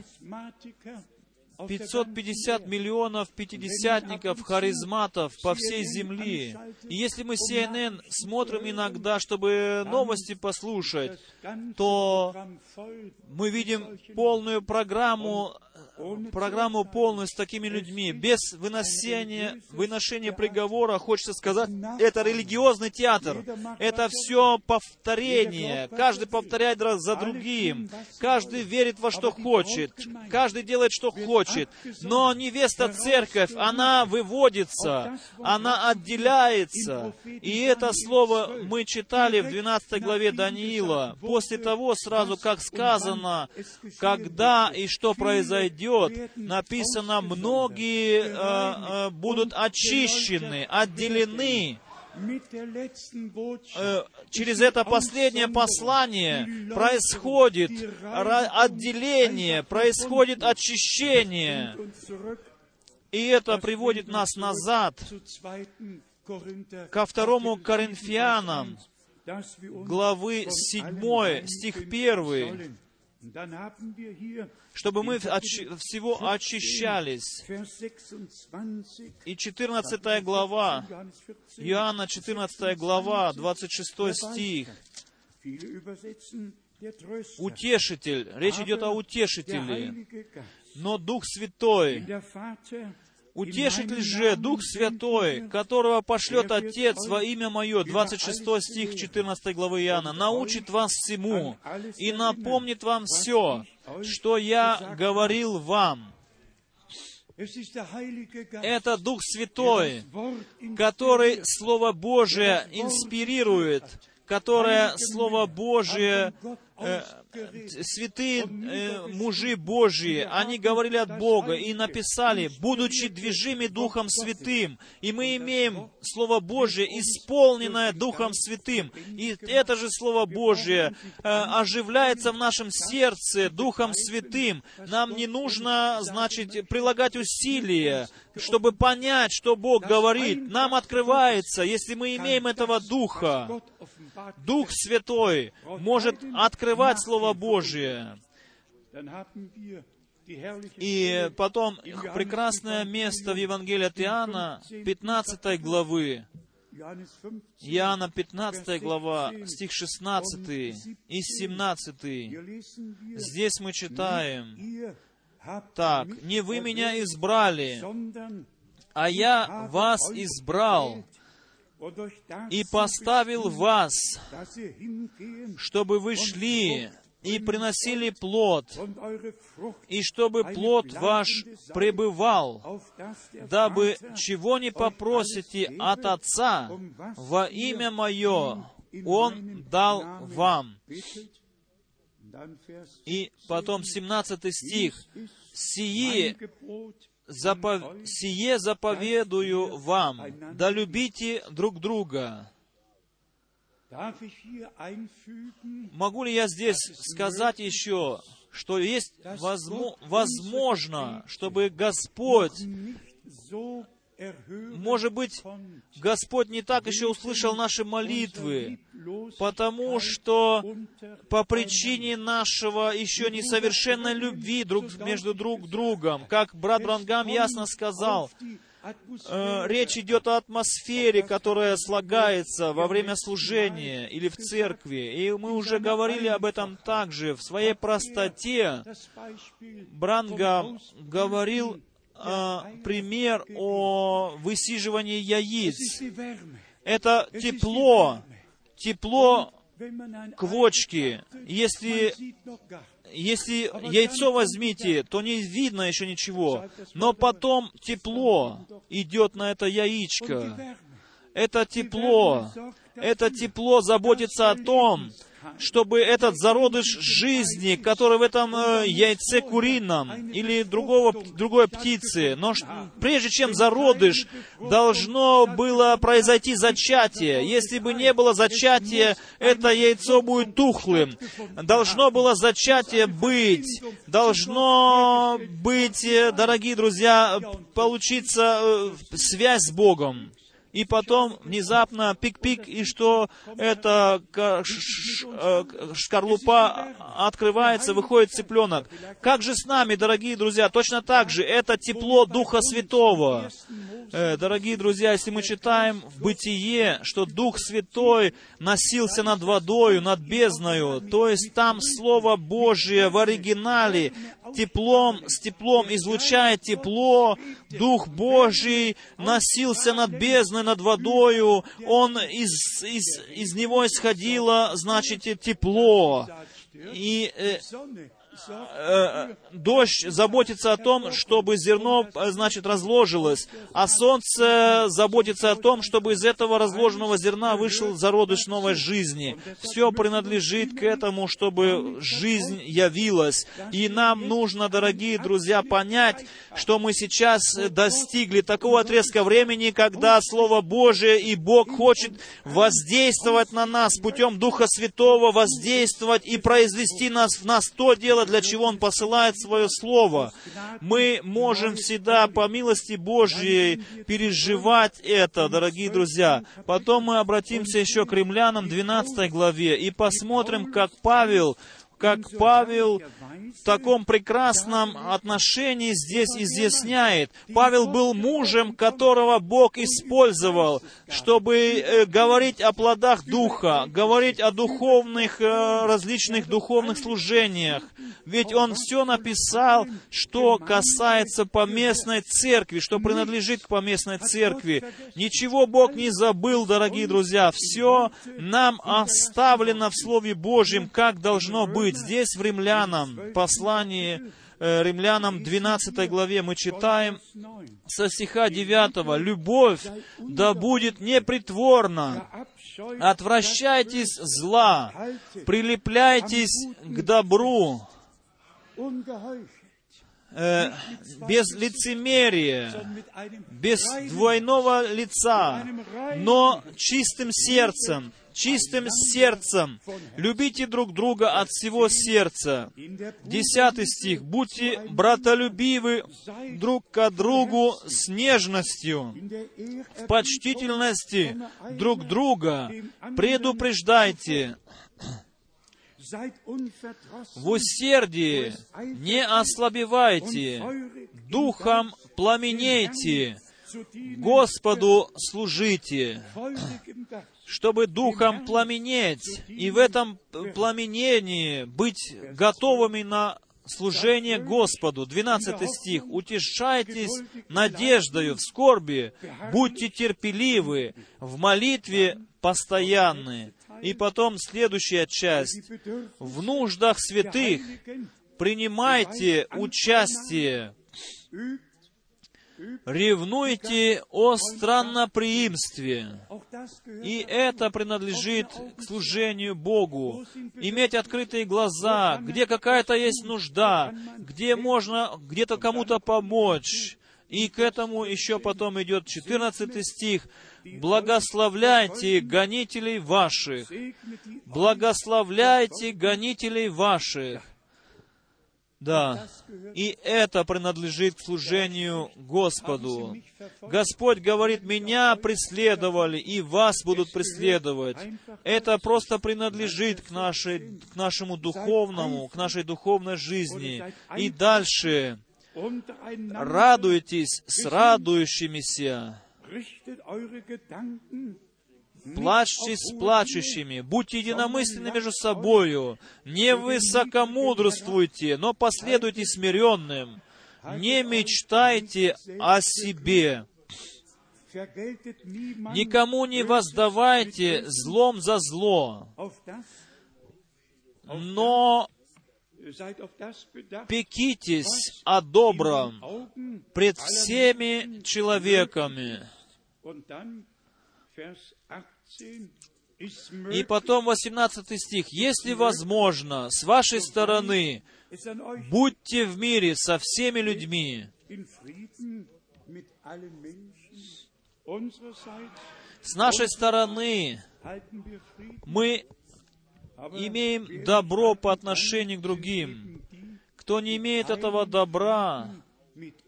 550 миллионов пятидесятников, харизматов по всей земле. И если мы CNN смотрим иногда, чтобы новости послушать, то мы видим полную программу программу полную с такими людьми, без выносения, выношения приговора, хочется сказать, это религиозный театр. Это все повторение. Каждый повторяет раз за другим. Каждый верит во что хочет. Каждый делает, что хочет. Но невеста церковь, она выводится, она отделяется. И это слово мы читали в 12 главе Даниила. После того, сразу как сказано, когда и что произойдет, придет, написано, многие э, э, будут очищены, отделены. Э, через это последнее послание происходит отделение, происходит очищение. И это приводит нас назад ко второму Коринфянам, главы 7, стих 1 чтобы мы всего очищались. И 14 глава, Иоанна 14 глава, 26 стих. Утешитель, речь идет о утешителе. Но Дух Святой, Утешитель же, Дух Святой, которого пошлет Отец во имя Мое, 26 стих 14 главы Иоанна, научит вас всему и напомнит вам все, что я говорил вам. Это Дух Святой, который Слово Божие инспирирует, которое Слово Божие э, святые э, мужи Божьи, они говорили от Бога и написали, будучи движими Духом Святым. И мы имеем Слово Божье, исполненное Духом Святым. И это же Слово Божье э, оживляется в нашем сердце Духом Святым. Нам не нужно, значит, прилагать усилия, чтобы понять, что Бог говорит. Нам открывается, если мы имеем этого Духа. Дух Святой может открывать Слово Божие. И потом прекрасное место в Евангелии от Иоанна, 15 главы. Иоанна 15 глава, стих 16 и 17. Здесь мы читаем, так, «Не вы меня избрали, а я вас избрал и поставил вас, чтобы вы шли и приносили плод, и чтобы плод ваш пребывал, дабы чего не попросите от Отца во имя Мое, Он дал вам. И потом 17 стих. «Сие запов... «Сие заповедую вам, да любите друг друга». Могу ли я здесь сказать еще, что есть возможно, чтобы Господь может быть, Господь не так еще услышал наши молитвы, потому что по причине нашего еще несовершенной любви друг между друг другом, как брат Брангам ясно сказал, э, речь идет о атмосфере, которая слагается во время служения или в церкви. И мы уже говорили об этом также. В своей простоте Брангам говорил э, пример о высиживании яиц. Это тепло, тепло квочки. Если, если яйцо возьмите, то не видно еще ничего. Но потом тепло идет на это яичко. Это тепло. Это тепло заботится о том, чтобы этот зародыш жизни, который в этом э, яйце курином или другого, другой птицы, но прежде чем зародыш, должно было произойти зачатие. Если бы не было зачатия, это яйцо будет тухлым. Должно было зачатие быть. Должно быть, э, дорогие друзья, получиться э, связь с Богом. И потом внезапно пик-пик, и что эта ка- ш- ш- э, шкарлупа открывается, выходит цыпленок. Как же с нами, дорогие друзья? Точно так же. Это тепло Духа Святого. Э, Дорогие друзья, если мы читаем в Бытие, что Дух Святой носился над водою, над бездною, то есть там Слово Божие в оригинале теплом, с теплом излучает тепло, Дух Божий носился над бездной, над водою, Он из, из, из него исходило, значит, тепло. И э, э, дождь заботится о том, чтобы зерно, э, значит, разложилось, а солнце заботится о том, чтобы из этого разложенного зерна вышел зародыш новой жизни. Все принадлежит к этому, чтобы жизнь явилась. И нам нужно, дорогие друзья, понять, что мы сейчас достигли такого отрезка времени, когда Слово Божие и Бог хочет воздействовать на нас путем Духа Святого, воздействовать и произвести нас, в нас то дело, для чего Он посылает Свое Слово. Мы можем всегда по милости Божьей переживать это, дорогие друзья. Потом мы обратимся еще к римлянам 12 главе и посмотрим, как Павел как Павел в таком прекрасном отношении здесь изъясняет. Павел был мужем, которого Бог использовал, чтобы э, говорить о плодах Духа, говорить о духовных, э, различных духовных служениях. Ведь он все написал, что касается поместной церкви, что принадлежит к поместной церкви. Ничего Бог не забыл, дорогие друзья. Все нам оставлено в Слове Божьем, как должно быть. Здесь в Римлянам, послании э, Римлянам 12 главе мы читаем со стиха 9. «Любовь да будет непритворна, отвращайтесь зла, прилепляйтесь к добру, э, без лицемерия, без двойного лица, но чистым сердцем, чистым сердцем. Любите друг друга от всего сердца. Десятый стих. Будьте братолюбивы друг к другу с нежностью, в почтительности друг друга. Предупреждайте, в усердии не ослабевайте, духом пламенейте, Господу служите, чтобы духом пламенеть, и в этом пламенении быть готовыми на служение Господу. 12 стих. «Утешайтесь надеждою в скорби, будьте терпеливы, в молитве постоянны». И потом следующая часть. «В нуждах святых принимайте участие, ревнуйте о странноприимстве». И это принадлежит к служению Богу. Иметь открытые глаза, где какая-то есть нужда, где можно где-то кому-то помочь. И к этому еще потом идет 14 стих. «Благословляйте гонителей ваших, благословляйте гонителей ваших». Да, и это принадлежит к служению Господу. Господь говорит, меня преследовали, и вас будут преследовать. Это просто принадлежит к, нашей, к нашему духовному, к нашей духовной жизни. И дальше радуйтесь с радующимися, плачьте с плачущими, будьте единомысленны между собою, не высокомудрствуйте, но последуйте смиренным, не мечтайте о себе, никому не воздавайте злом за зло, но пекитесь о добром пред всеми человеками. und dann Vers 18 ist И потом 18 стих. «Если возможно, с вашей стороны, будьте в мире со всеми людьми». С нашей стороны мы имеем добро по отношению к другим. Кто не имеет этого добра,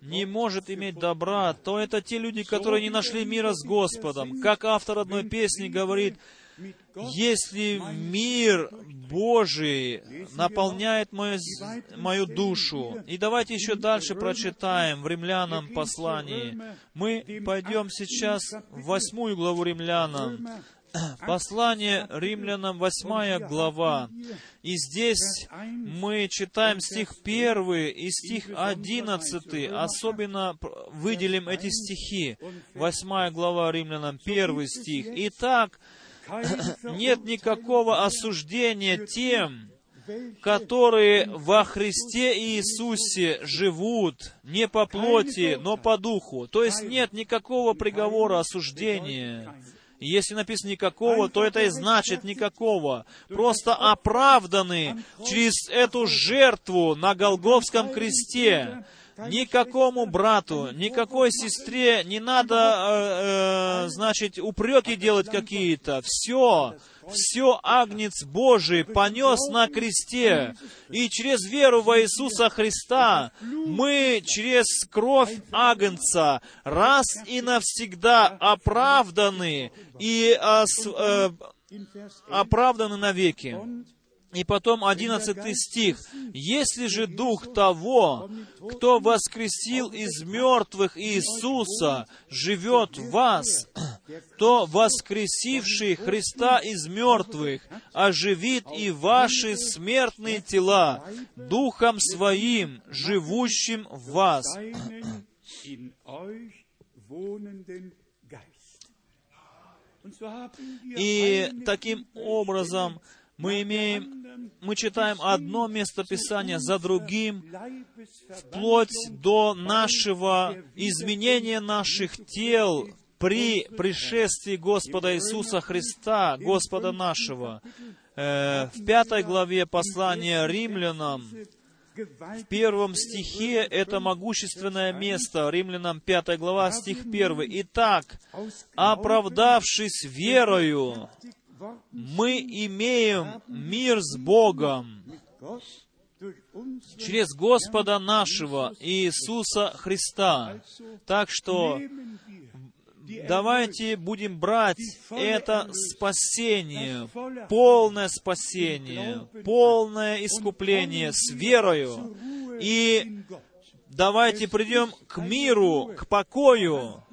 не может иметь добра, то это те люди, которые не нашли мира с Господом. Как автор одной песни говорит, если мир Божий наполняет мою, мою душу. И давайте еще дальше прочитаем в Римлянам послании. Мы пойдем сейчас в восьмую главу Римлянам. <clears throat> Послание Римлянам, восьмая глава. И здесь мы читаем стих первый и стих одиннадцатый. Особенно п- выделим эти стихи. Восьмая глава Римлянам, первый стих. Итак, <clears throat> нет никакого осуждения тем, которые во Христе Иисусе живут не по плоти, но по духу. То есть нет никакого приговора осуждения. Если написано никакого, то это и значит никакого. Просто оправданы через эту жертву на Голговском кресте. Никакому брату, никакой сестре не надо, э, э, значит, упреки делать какие-то. Все, все Агнец Божий понес на кресте. И через веру во Иисуса Христа мы через кровь Агнца раз и навсегда оправданы и ос- э, Vers 11 оправданы навеки. И потом одиннадцатый стих. «Если же Дух того, кто воскресил из мертвых Иисуса, живет в вас, то воскресивший Христа из мертвых оживит и ваши смертные тела Духом Своим, живущим в вас». И таким образом мы имеем, мы читаем одно местописание за другим, вплоть до нашего изменения наших тел при пришествии Господа Иисуса Христа, Господа нашего. Э, В пятой главе послания римлянам, в первом стихе, это могущественное место, Римлянам 5 глава, стих 1. «Итак, оправдавшись верою, мы имеем мир с Богом через Господа нашего Иисуса Христа. Так что давайте будем брать это спасение, полное спасение, полное искупление с верою. И давайте придем к миру, к покою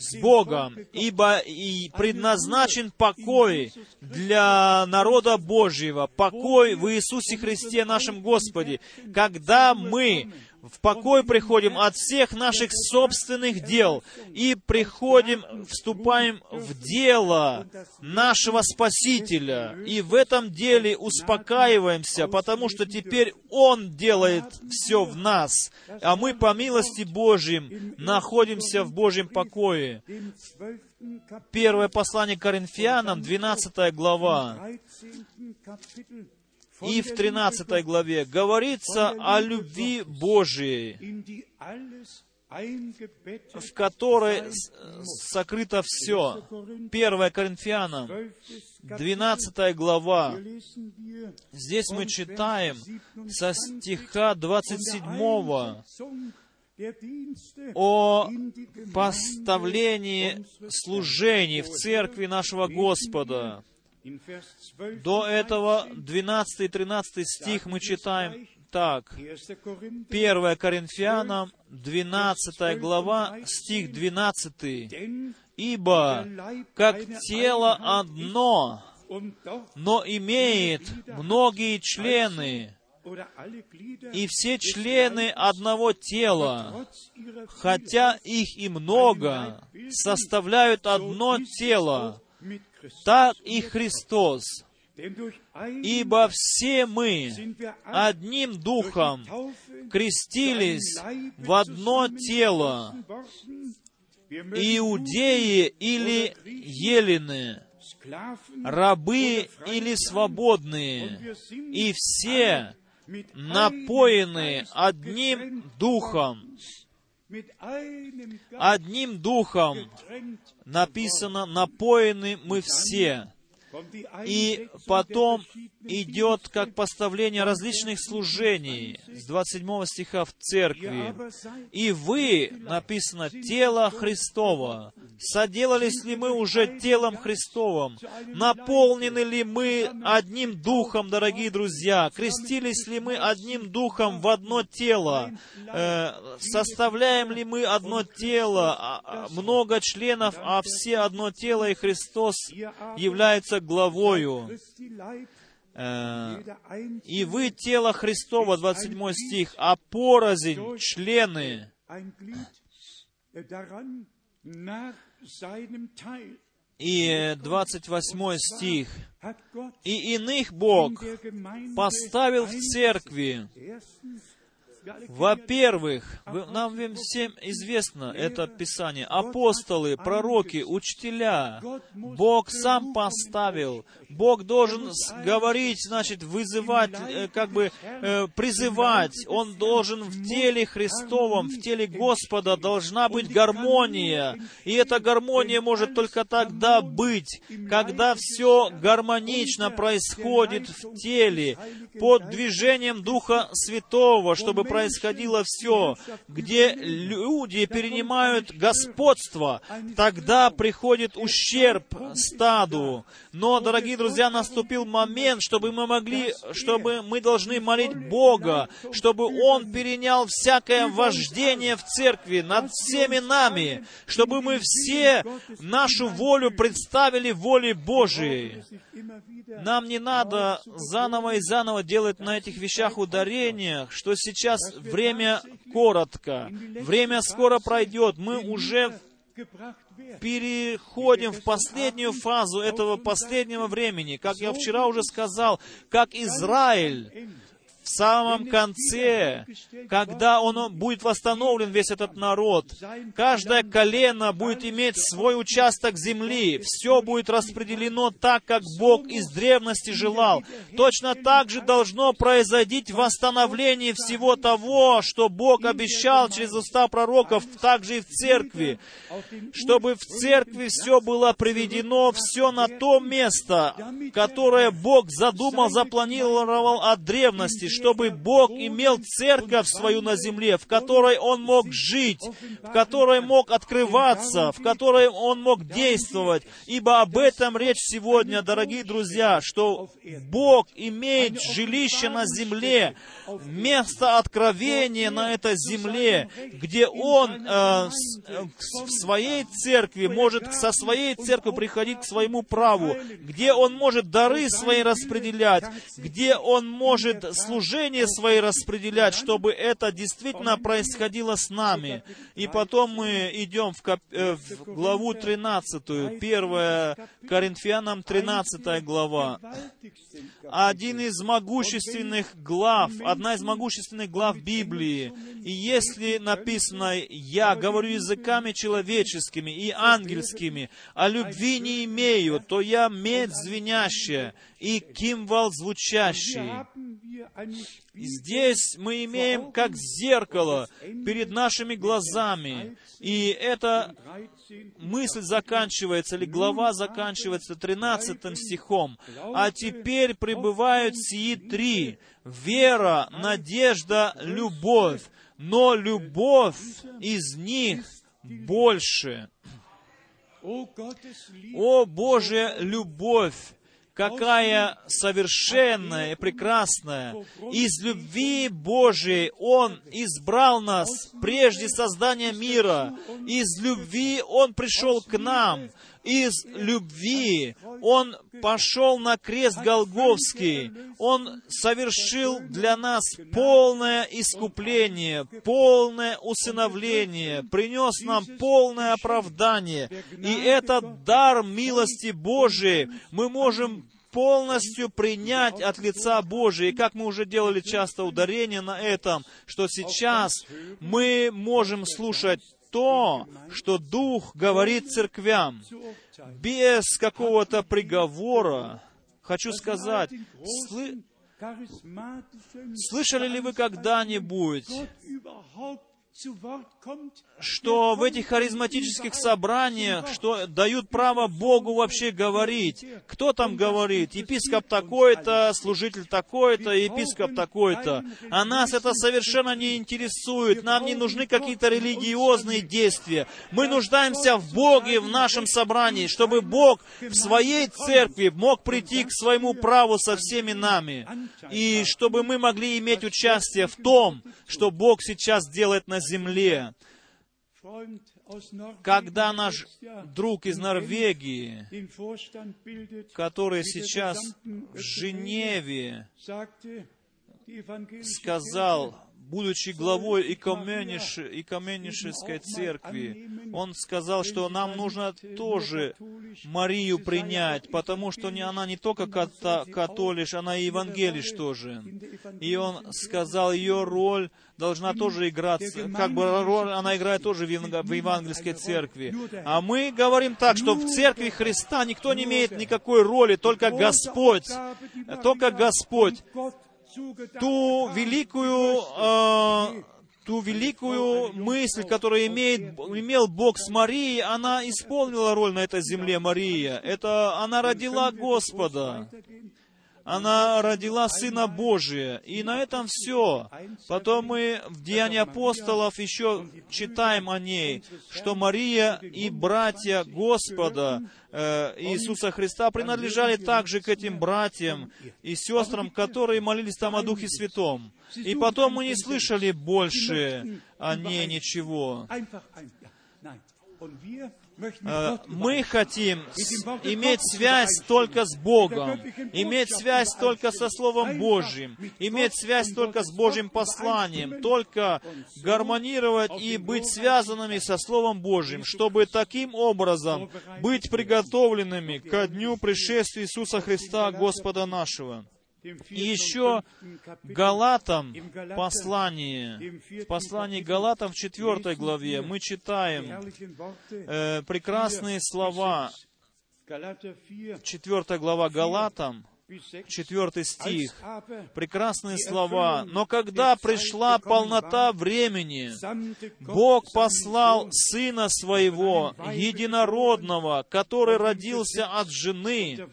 с Богом, ибо и предназначен покой для народа Божьего, покой в Иисусе Христе нашем Господе. Когда мы в покой приходим от всех наших собственных дел и приходим, вступаем в дело нашего Спасителя. И в этом деле успокаиваемся, потому что теперь Он делает все в нас, а мы по милости Божьим находимся в Божьем покое. Первое послание Коринфянам, 12 глава, и в 13 главе говорится о любви Божией, в которой сокрыто все. 1 Коринфянам, 12. Kapitel. 12 глава. Здесь мы читаем со 27 стиха von der 27 Einsetzung der Dienste о поставлении служений в церкви нашего Господа. In Vers 12 До этого 13 12 и 13 стих мы читаем так. 1. Korinther, 1 Коринфянам, 12 глава, стих 12. denn «Ибо, как тело одно, но имеет многие члены, и все члены одного тела, хотя их и много, составляют одно тело. Так и Христос. Ибо все мы одним духом крестились в одно тело, иудеи или елены, рабы или свободные, и все напоены одним духом, одним духом, написано, напоены мы все. И потом идет как поставление различных служений с 27 стиха в церкви. И вы, написано, тело Христово. Соделались ли мы уже телом Христовым? Наполнены ли мы одним духом, дорогие друзья? Крестились ли мы одним духом в одно тело? Э, составляем ли мы одно тело? А- а, много членов, а все одно тело, и Христос является главою. Э, и вы тело Христово, 27 стих, а порознь, члены, äh. И э, 28 стих. «И иных Бог поставил в церкви». Во-первых, вы- нам всем известно это Писание. Апостолы, пророки, учителя. Бог сам поставил. Бог должен говорить, значит, вызывать, э, как бы э, призывать. Он должен в теле Христовом, в теле Господа должна быть гармония. И эта гармония может только тогда быть, когда все гармонично происходит в теле, под движением Духа Святого, чтобы происходило все, где люди перенимают господство, тогда приходит ущерб стаду. Но, дорогие друзья, наступил момент, чтобы мы могли, чтобы мы должны молить Бога, чтобы Он перенял всякое вождение в церкви над всеми нами, чтобы мы все нашу волю представили воле Божией. Нам не надо заново и заново делать на этих вещах ударениях, что сейчас время коротко, время скоро пройдет, мы уже переходим в последнюю фазу этого последнего времени. Как я вчера уже сказал, как Израиль в самом конце, когда он будет восстановлен, весь этот народ, каждое колено будет иметь свой участок земли, все будет распределено так, как Бог из древности желал. Точно так же должно произойти восстановление всего того, что Бог обещал через уста пророков, также и в церкви, чтобы в церкви все было приведено, все на то место, которое Бог задумал, запланировал от древности, чтобы Бог имел церковь свою на земле, в которой Он мог жить, в которой мог открываться, в которой Он мог действовать. Ибо об этом речь сегодня, дорогие друзья, что Бог имеет жилище на земле, место откровения на этой земле, где Он э, э, в своей церкви может со своей церковью приходить к своему праву, где Он может дары свои распределять, где Он может служение свои распределять, чтобы это действительно происходило с нами. И потом мы идем в, кап- э, в главу 13, 1 Коринфянам 13 глава. Один из могущественных глав, одна из могущественных глав Библии. И если написано, я говорю языками человеческими и ангельскими, а любви не имею, то я медь звенящая и кимвал звучащий. Здесь мы имеем как зеркало перед нашими глазами. И эта мысль заканчивается, или глава заканчивается 13 стихом. «А теперь пребывают сии три — вера, надежда, любовь. Но любовь из них больше». О Божья любовь! Какая совершенная и прекрасная. Из любви Божией Он избрал нас прежде создания мира. Из любви Он пришел к нам из любви Он пошел на крест Голговский. Он совершил для нас полное искупление, полное усыновление, принес нам полное оправдание. И этот дар милости Божией мы можем полностью принять от лица Божия. И как мы уже делали часто ударение на этом, что сейчас мы можем слушать то, что Дух говорит церквям, без какого-то приговора. Хочу сказать, слы... слышали ли вы когда-нибудь что в этих харизматических собраниях, что дают право Богу вообще говорить. Кто там говорит? Епископ такой-то, служитель такой-то, епископ такой-то. А нас это совершенно не интересует. Нам не нужны какие-то религиозные действия. Мы нуждаемся в Боге в нашем собрании, чтобы Бог в своей церкви мог прийти к своему праву со всеми нами. И чтобы мы могли иметь участие в том, что Бог сейчас делает на земле. Когда наш друг из Норвегии, который сейчас в Женеве, сказал, будучи главой Икоменишеской церкви, он сказал, что нам нужно тоже Марию принять, потому что она не только католиш, она и евангелиш тоже. И он сказал, ее роль должна тоже играть, как бы роль, она играет тоже в евангельской церкви. А мы говорим так, что в церкви Христа никто не имеет никакой роли, только Господь, только Господь ту великую, э, ту великую мысль, которую имеет, имел Бог с Марией, она исполнила роль на этой земле, Мария. Это она родила Господа она родила Сына Божия. И на этом все. Потом мы в Деянии апостолов еще читаем о ней, что Мария и братья Господа э, Иисуса Христа принадлежали также к этим братьям и сестрам, которые молились там о Духе Святом. И потом мы не слышали больше о ней ничего. Э, мы хотим иметь связь только с Богом, иметь связь только со Словом Божьим, иметь связь только с Божьим посланием, только гармонировать и быть связанными со Словом Божьим, чтобы таким образом быть приготовленными ко дню пришествия Иисуса Христа, Господа нашего. И еще Галатам послание, в послании Галатам в четвертой главе мы читаем э, прекрасные слова, четвертая глава Галатам, четвертый стих, прекрасные слова. «Но когда пришла полнота времени, Бог послал Сына Своего, Единородного, который родился от жены,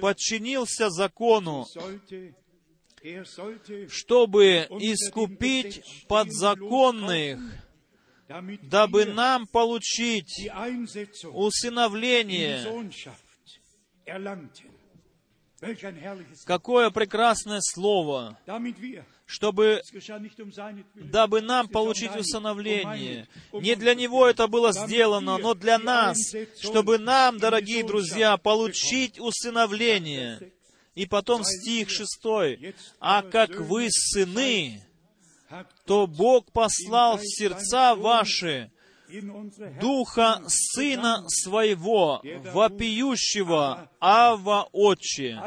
подчинился закону, чтобы искупить подзаконных, дабы нам получить усыновление, Какое прекрасное слово, чтобы, дабы нам получить усыновление. Не для Него это было сделано, но для нас, чтобы нам, дорогие друзья, получить усыновление. И потом стих шестой. «А как вы сыны, то Бог послал в сердца ваши Духа Сына Своего, вопиющего Ава Отче.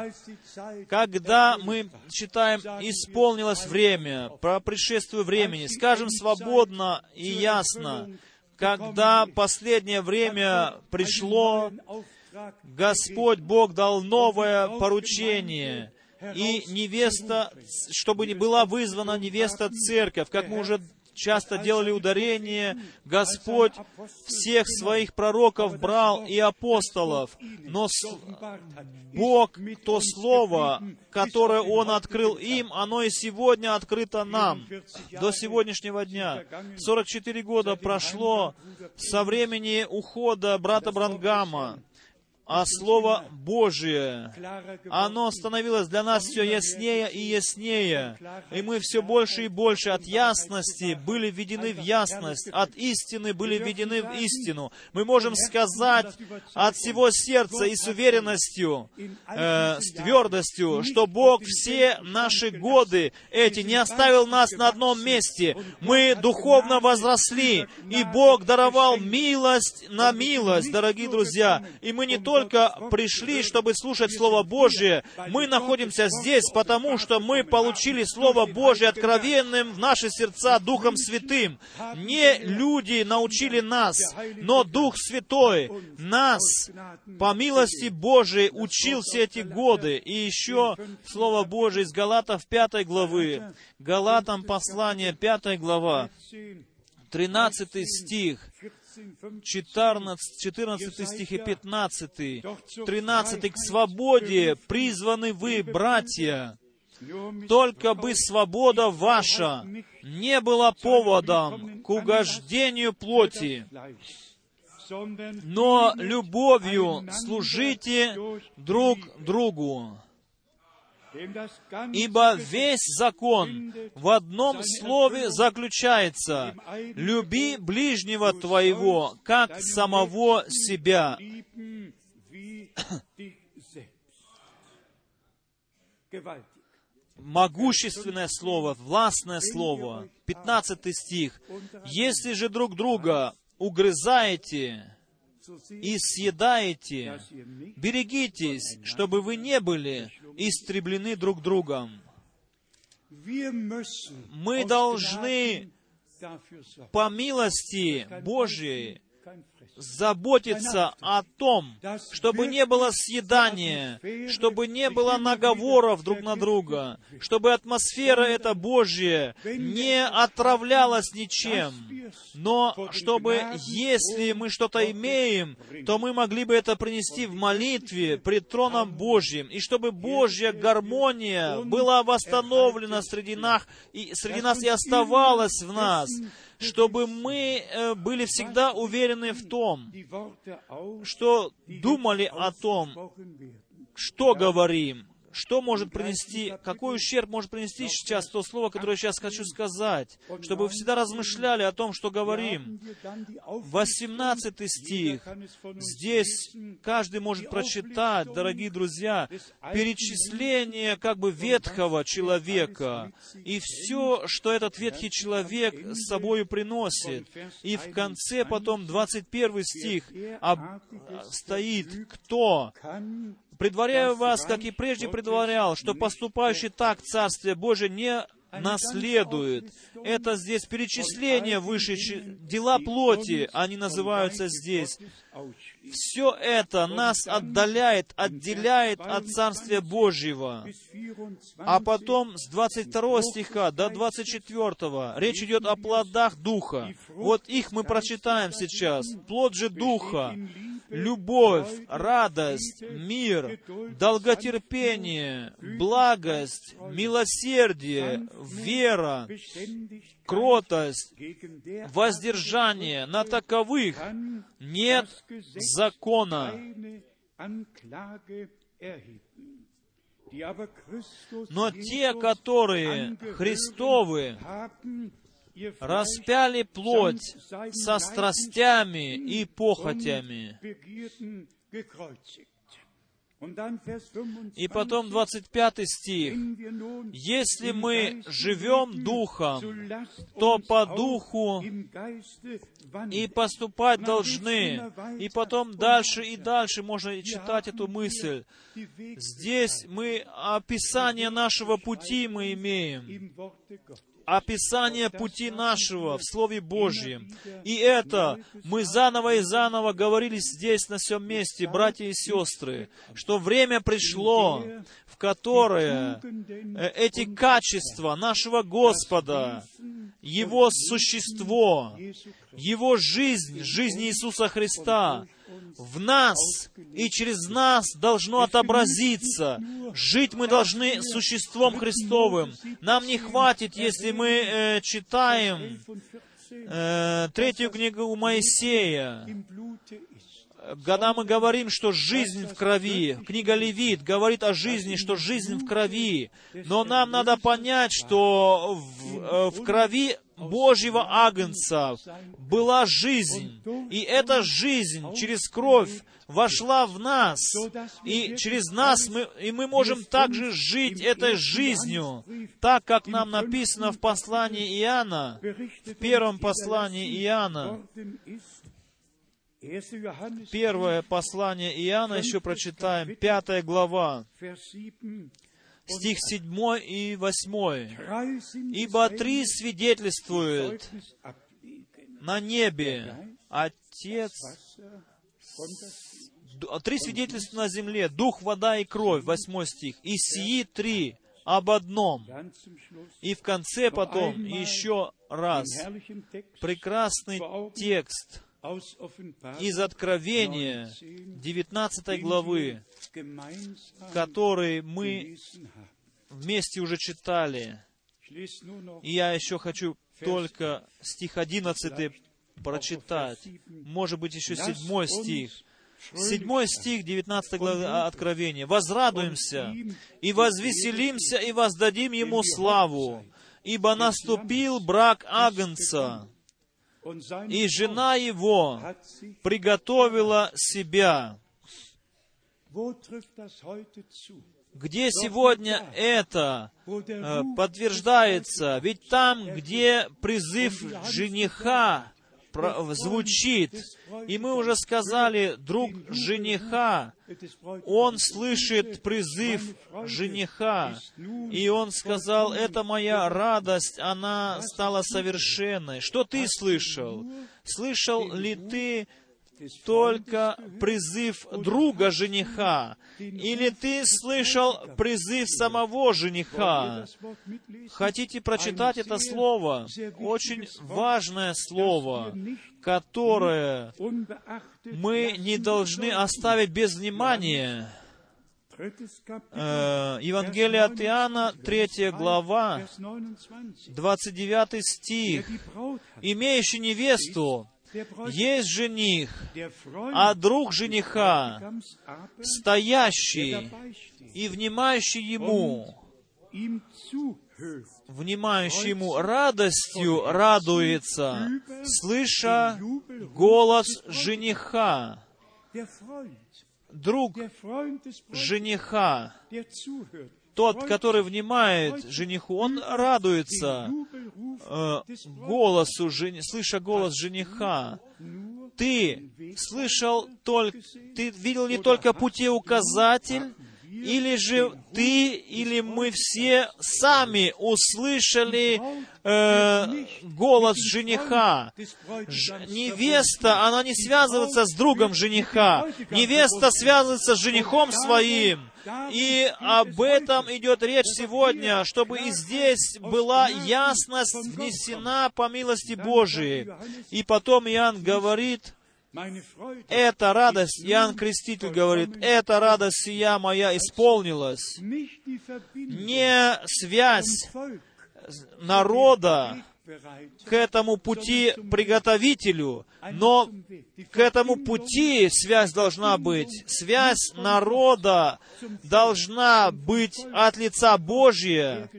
Когда мы читаем «исполнилось время», про пришествие времени, скажем свободно и ясно, когда последнее время пришло, Господь Бог дал новое поручение, и невеста, чтобы не была вызвана невеста церковь, как мы уже часто делали ударение, Господь всех своих пророков брал и апостолов, но Бог, то Слово, которое Он открыл им, оно и сегодня открыто нам, до сегодняшнего дня. 44 года прошло со времени ухода брата Брангама, а Слово Божие, оно становилось для нас все яснее и яснее, и мы все больше и больше от ясности были введены в ясность, от истины были введены в истину. Мы можем сказать от всего сердца и с уверенностью, э, с твердостью, что Бог все наши годы эти не оставил нас на одном месте. Мы духовно возросли, и Бог даровал милость на милость, дорогие друзья. И мы не только только пришли, чтобы слушать Слово Божие. Мы находимся здесь, потому что мы получили Слово Божие откровенным в наши сердца Духом Святым. Не люди научили нас, но Дух Святой нас по милости Божией учил все эти годы. И еще Слово Божие из Галатов 5 главы. Галатам послание 5 глава. 13 стих. 14, 14 стих и 15, 13 к свободе призваны вы, братья, только бы свобода ваша не была поводом к угождению плоти, но любовью служите друг другу. Ибо весь закон в одном слове заключается «Люби ближнего твоего, как самого себя». Могущественное слово, властное слово. 15 стих. «Если же друг друга угрызаете, и съедаете, берегитесь, чтобы вы не были истреблены друг другом. Мы должны по милости Божьей заботиться о том, чтобы не было съедания, чтобы не было наговоров друг на друга, чтобы атмосфера эта Божья не отравлялась ничем, но чтобы, если мы что-то имеем, то мы могли бы это принести в молитве пред троном Божьим, и чтобы Божья гармония была восстановлена среди нас и, среди нас и оставалась в нас, чтобы мы э, были всегда уверены в том, что думали о том, что говорим, что может принести, какой ущерб может принести сейчас то слово, которое я сейчас хочу сказать, чтобы вы всегда размышляли о том, что говорим. 18 стих. Здесь каждый может прочитать, дорогие друзья, перечисление как бы ветхого человека. и все, что этот ветхий человек с собой приносит. И в конце потом 21 стих об, стоит, кто предваряю вас, как и прежде предварял, что поступающий так Царствие Божие не наследует. Это здесь перечисление выше дела плоти, они называются здесь. Все это нас отдаляет, отделяет от Царствия Божьего. А потом с 22 стиха до 24 речь идет о плодах Духа. Вот их мы прочитаем сейчас. Плод же Духа любовь, радость, мир, долготерпение, благость, милосердие, вера, кротость, воздержание. На таковых нет закона. Но те, которые Христовы, распяли плоть со страстями и похотями. И потом 25 стих. «Если мы живем Духом, то по Духу и поступать должны». И потом дальше и дальше можно читать эту мысль. Здесь мы описание нашего пути мы имеем описание пути нашего в Слове Божьем. И это мы заново и заново говорили здесь, на всем месте, братья и сестры, что время пришло, в которое э, эти качества нашего Господа, Его существо, Его жизнь, жизнь Иисуса Христа в нас и через нас должно отобразиться. Жить мы должны существом Христовым. Нам не хватит, если мы э, читаем э, третью книгу у Моисея, когда мы говорим, что жизнь в крови, книга Левит говорит о жизни, что жизнь в крови, но нам надо понять, что в, э, в крови Божьего Агнца. Была жизнь, и эта жизнь через кровь вошла в нас, и через нас мы, и мы можем также жить этой жизнью, так как нам написано в послании Иоанна, в первом послании Иоанна, Первое послание Иоанна еще прочитаем, пятая глава, стих 7 и 8. «Ибо три свидетельствуют на небе, Отец, три свидетельства на земле, Дух, вода и кровь, восьмой стих. И сии три об одном. И в конце потом еще раз. прекрасный текст из Откровения 19 главы, который мы вместе уже читали. И я еще хочу только стих 11 прочитать. Может быть, еще седьмой стих. Седьмой стих 19 главы Откровения. «Возрадуемся и возвеселимся и воздадим Ему славу, ибо наступил брак Агнца, и жена его приготовила себя». Где сегодня это э, подтверждается? Ведь там, где призыв жениха звучит, и мы уже сказали, друг жениха, он слышит призыв жениха, и он сказал, это моя радость, она стала совершенной. Что ты слышал? Слышал ли ты только призыв друга жениха? Или ты слышал призыв самого жениха? Хотите прочитать это слово? Очень важное слово, которое мы не должны оставить без внимания. Э, Евангелие от Иоанна, 3 глава, 29 стих. «Имеющий невесту, есть жених, а друг жениха, стоящий и внимающий ему, внимающий ему радостью радуется, слыша голос жениха. Друг жениха, тот, который внимает жениху, он радуется э, голосу, жени, слыша голос жениха. Ты слышал только, ты видел не только путеуказатель, или же ты, или мы все сами услышали э, голос жениха. Ж, невеста, она не связывается с другом жениха. Невеста связывается с женихом своим. И об этом идет речь сегодня, чтобы и здесь была ясность внесена по милости Божией. И потом Иоанн говорит, эта радость, Иоанн Креститель говорит, эта радость сия моя исполнилась. Не связь народа к этому пути приготовителю, но к этому пути связь должна быть. Связь народа должна быть от лица Божия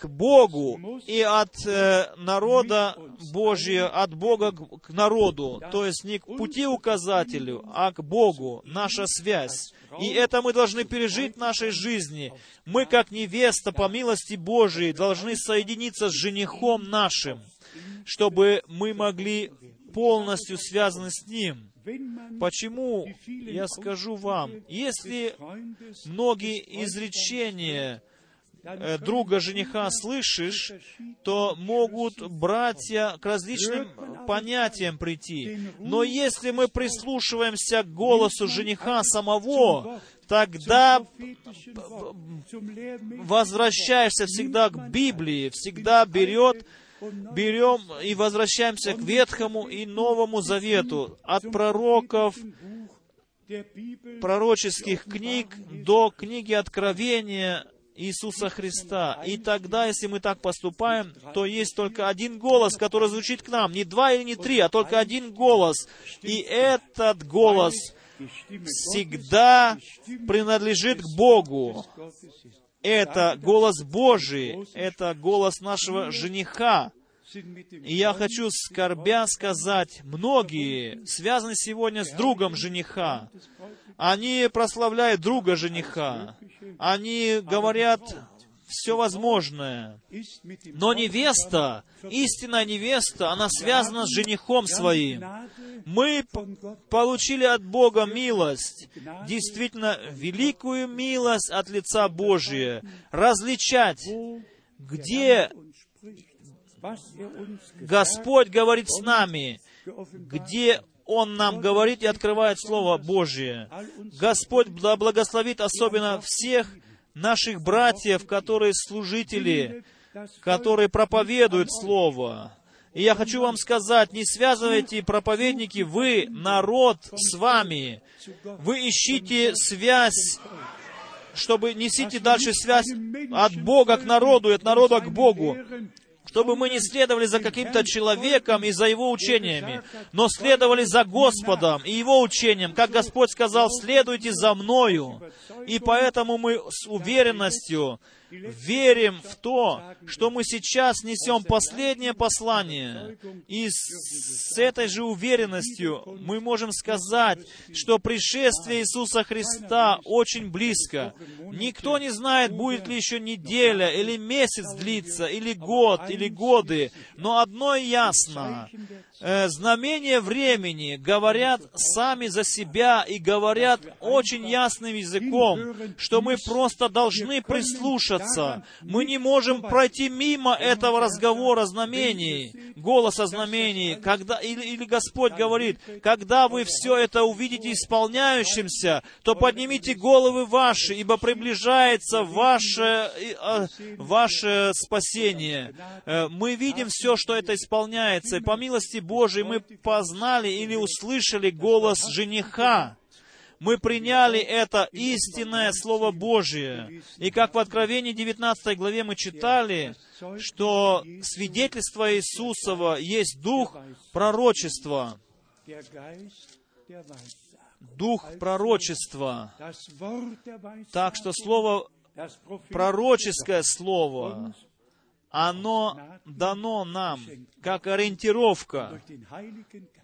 к Богу и от э, народа Божия, от Бога к народу. То есть не к пути указателю, а к Богу. Наша связь. И это мы должны пережить в нашей жизни. Мы, как невеста, по милости Божией, должны соединиться с женихом нашим, чтобы мы могли полностью связаны с Ним. Почему, я скажу вам, если многие изречения друга жениха слышишь, то могут братья к различным понятиям прийти. Но если мы прислушиваемся к голосу жениха самого, тогда возвращаешься всегда к Библии, всегда берет берем и возвращаемся к Ветхому и Новому Завету, от пророков, пророческих книг до книги Откровения Иисуса Христа. И тогда, если мы так поступаем, то есть только один голос, который звучит к нам. Не два или не три, а только один голос. И этот голос всегда принадлежит к Богу. Это голос Божий, это голос нашего жениха. И я хочу, скорбя, сказать, многие связаны сегодня с другом жениха. Они прославляют друга жениха. Они говорят все возможное. Но невеста, истинная невеста, она связана с женихом своим. Мы получили от Бога милость, действительно великую милость от лица Божия, различать, где Господь говорит с нами, где Он нам говорит и открывает Слово Божие. Господь благословит особенно всех наших братьев, которые служители, которые проповедуют Слово. И я хочу вам сказать, не связывайте проповедники, вы, народ, с вами. Вы ищите связь, чтобы несите дальше связь от Бога к народу и от народа к Богу чтобы мы не следовали за каким-то человеком и за его учениями, но следовали за Господом и его учением. Как Господь сказал, следуйте за мною. И поэтому мы с уверенностью верим в то, что мы сейчас несем последнее послание. И с этой же уверенностью мы можем сказать, что пришествие Иисуса Христа очень близко. Никто не знает, будет ли еще неделя, или месяц длиться, или год, или годы. Но одно ясно. Э, знамения времени говорят сами за себя и говорят очень ясным языком, что мы просто должны прислушаться. Мы не можем пройти мимо этого разговора знамений, голоса знамений, когда, или, или Господь говорит, когда вы все это увидите исполняющимся, то поднимите головы ваши, ибо приближается ваше, э, ваше спасение. Э, мы видим все, что это исполняется, и по милости Божией мы познали или услышали голос жениха. Мы приняли это истинное Слово Божие. И как в Откровении 19 главе мы читали, что свидетельство Иисусова есть дух пророчества. Дух пророчества. Так что слово, пророческое слово, оно дано нам как ориентировка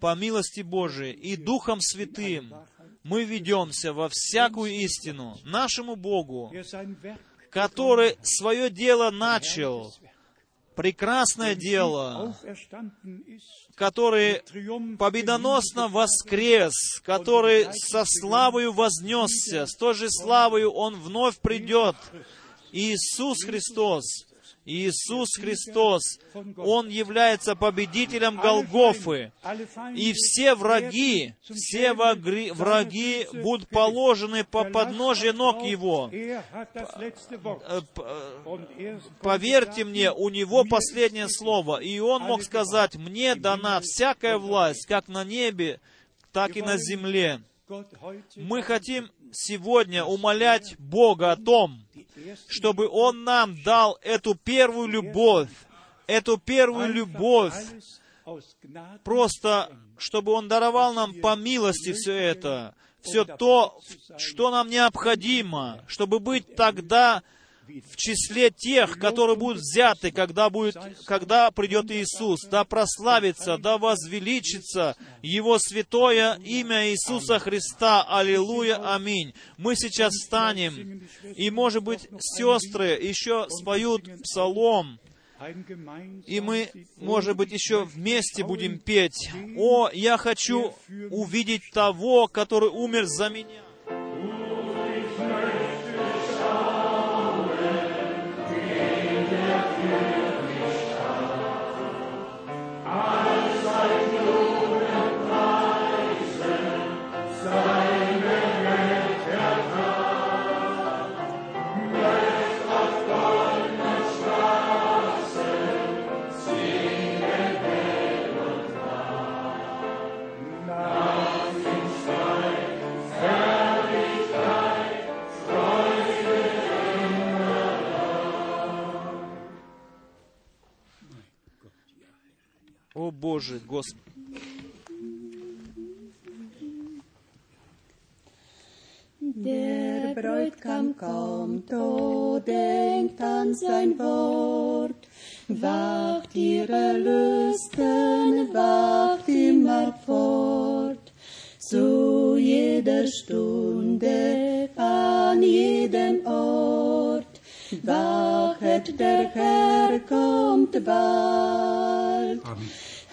по милости Божией и Духом Святым. Мы ведемся во всякую истину нашему Богу, который свое дело начал, прекрасное дело, который победоносно воскрес, который со славою вознесся, с той же славою Он вновь придет. Иисус Христос Иисус Христос, Он является победителем Голгофы. И все враги, все враги будут положены по подножие ног Его. Поверьте мне, у Него последнее слово. И Он мог сказать, «Мне дана всякая власть, как на небе, так и на земле». Мы хотим сегодня умолять Бога о том, чтобы Он нам дал эту первую любовь, эту первую любовь, просто чтобы Он даровал нам по милости все это, все то, что нам необходимо, чтобы быть тогда в числе тех, которые будут взяты, когда, будет, когда придет Иисус, да прославится, да возвеличится Его святое имя Иисуса Христа. Аллилуйя, аминь. Мы сейчас встанем, и, может быть, сестры еще споют псалом, и мы, может быть, еще вместе будем петь. «О, я хочу увидеть того, который умер за меня». Божий, Господь. Der Bräutigam kommt, o denkt an sein Wort. Wacht ihre Lüsten, wacht immer fort. Zu jeder Stunde, an jedem Ort. Wachet, der Herr kommt bald.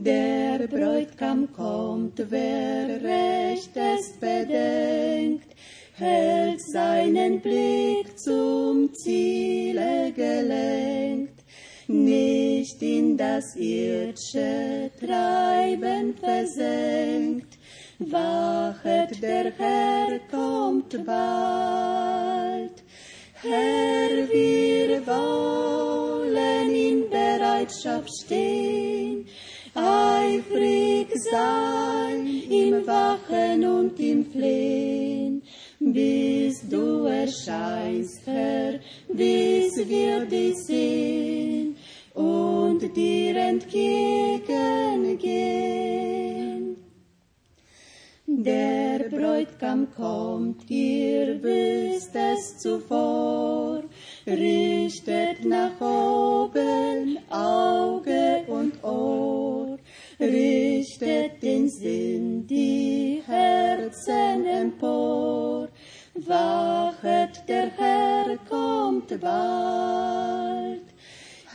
Der Bräutigam kommt, wer recht es bedenkt, hält seinen Blick zum Ziele gelenkt, nicht in das irdische Treiben versenkt. Wachet, der Herr kommt bald. Herr, wir wollen in Bereitschaft stehen, eifrig sein im Wachen und im Flehen, bis du erscheinst, Herr, bis wir dich sehen und dir entgegengehen. Der Bräutigam kommt, ihr wisst es zuvor, richtet nach oben Auge und Ohr, richtet den Sinn, die Herzen empor. Wachet, der Herr kommt bald.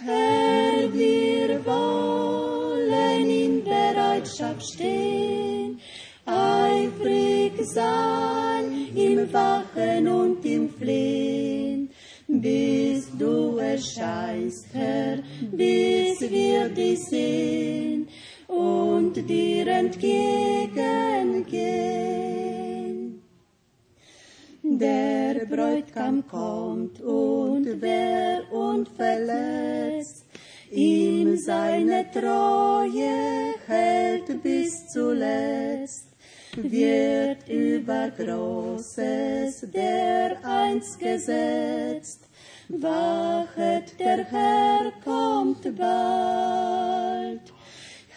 Herr, wir wollen in Bereitschaft stehen, eifrig sein im Wachen und im Flehen, bis du erscheinst, Herr, bis wir dich sehen und dir entgegengehen. Der Bräutigam kommt und wer unverletzt ihm seine Treue hält bis zuletzt, wird über Großes der einst gesetzt. Wachet, der Herr kommt bald.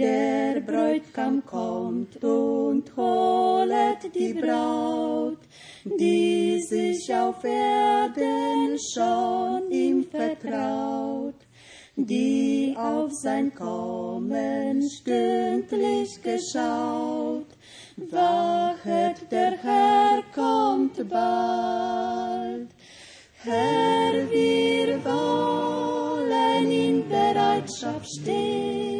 Der Bräutigam kommt und holet die Braut, die sich auf Erden schon ihm vertraut, die auf sein Kommen stündlich geschaut. Wachet, der Herr kommt bald. Herr, wir wollen in Bereitschaft stehen,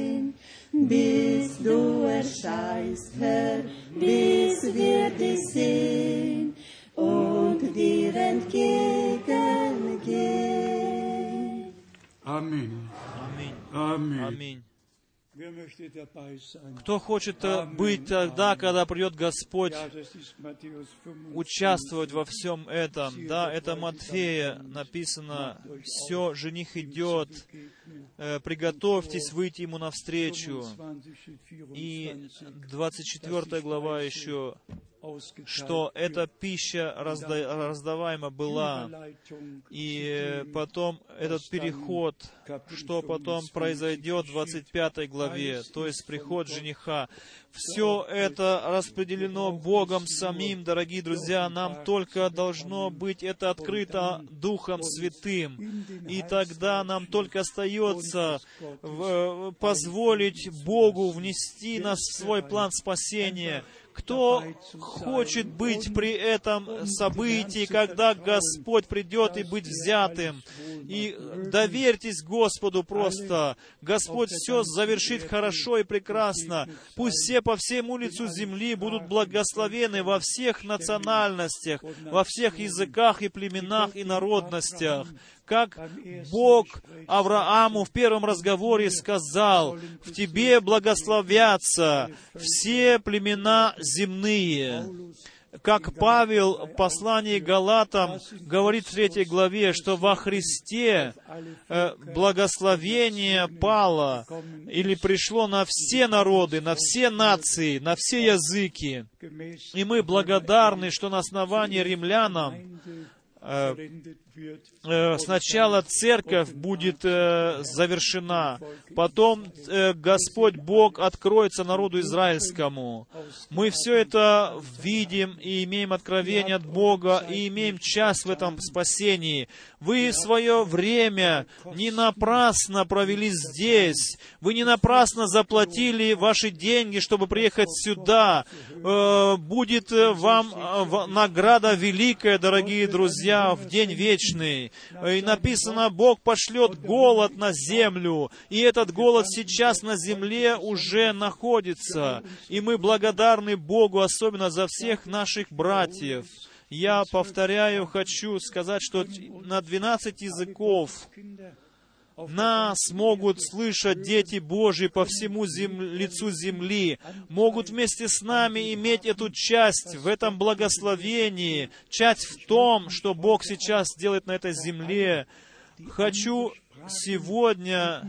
bis du erscheinst, Herr, bis wir dich sehen und dir entgegengehen. Amen. Amen. Amen. Amen. Кто хочет э, быть тогда, когда придет Господь, Ja, das ist Matthäus 25. участвовать во всем этом. Да, это Матфея написано, все, жених идет, э, приготовьтесь выйти ему навстречу. 25, И 24. 24 глава еще что эта пища разда- раздаваема была, и потом этот переход, что потом произойдет в 25 главе, то есть приход жениха. Все это распределено Богом самим, дорогие друзья, нам только должно быть это открыто Духом Святым. И тогда нам только остается в- позволить Богу внести нас в свой план спасения. Кто хочет быть при этом событии, когда Господь придет и быть взятым? И доверьтесь Господу просто. Господь все завершит хорошо и прекрасно. Пусть все по всему лицу земли будут благословены во всех национальностях, во всех языках и племенах и народностях. Как Бог Аврааму в первом разговоре сказал, «В тебе благословятся все племена земные». Как Павел в послании Галатам говорит в третьей главе, что во Христе э, благословение пало или пришло на все народы, на все нации, на все языки. И мы благодарны, что на основании римлянам Э, сначала церковь будет э, завершена, потом э, Господь Бог откроется народу израильскому. Мы все это видим и имеем откровение от Бога, и имеем часть в этом спасении. Вы свое время не напрасно провели здесь. Вы не напрасно заплатили ваши деньги, чтобы приехать сюда. Будет вам награда великая, дорогие друзья, в день вечный. Э, И написано, Бог пошлет голод на землю. И этот голод сейчас на земле уже находится. И мы благодарны Богу, особенно за всех наших братьев. Я повторяю, хочу сказать, что на 12 языков нас могут слышать дети Божьи по всему зем- лицу земли, могут вместе с нами иметь эту часть в этом благословении, часть в том, что Бог сейчас делает на этой земле. Хочу сегодня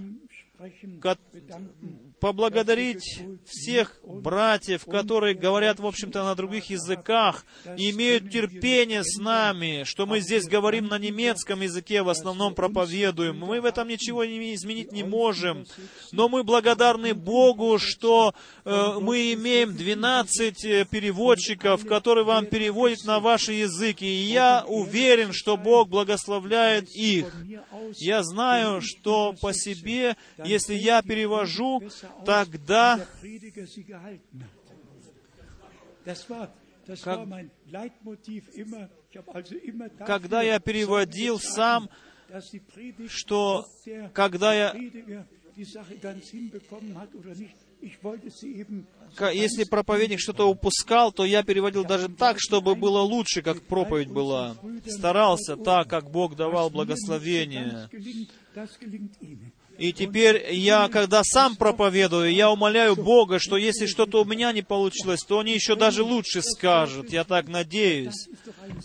поблагодарить всех братьев, которые говорят, в общем-то, на других языках, и имеют терпение с нами, что мы здесь говорим на немецком языке, в основном проповедуем. Мы в этом ничего не изменить не можем, но мы благодарны Богу, что э, мы имеем 12 э, переводчиков, которые вам переводят на ваши языки, и я уверен, что Бог благословляет их. Я знаю, что по себе, если я перевожу, тогда Как- когда я переводил сам, что когда я, если проповедник что-то упускал, то я переводил даже так, чтобы было лучше, как проповедь была. Старался так, как Бог давал благословение. И теперь я, когда сам проповедую, я умоляю Бога, что если что-то у меня не получилось, то они еще даже лучше скажут. Я так надеюсь.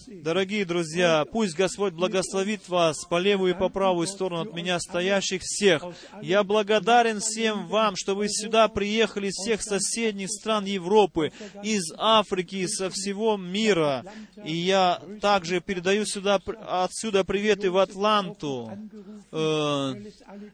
Дорогие друзья, пусть Господь благословит вас по левую и по правую сторону от меня стоящих всех. Я благодарен всем вам, что вы сюда приехали из всех соседних стран Европы, из Африки, со всего мира. И я также передаю сюда, отсюда приветы в Атланту. Э,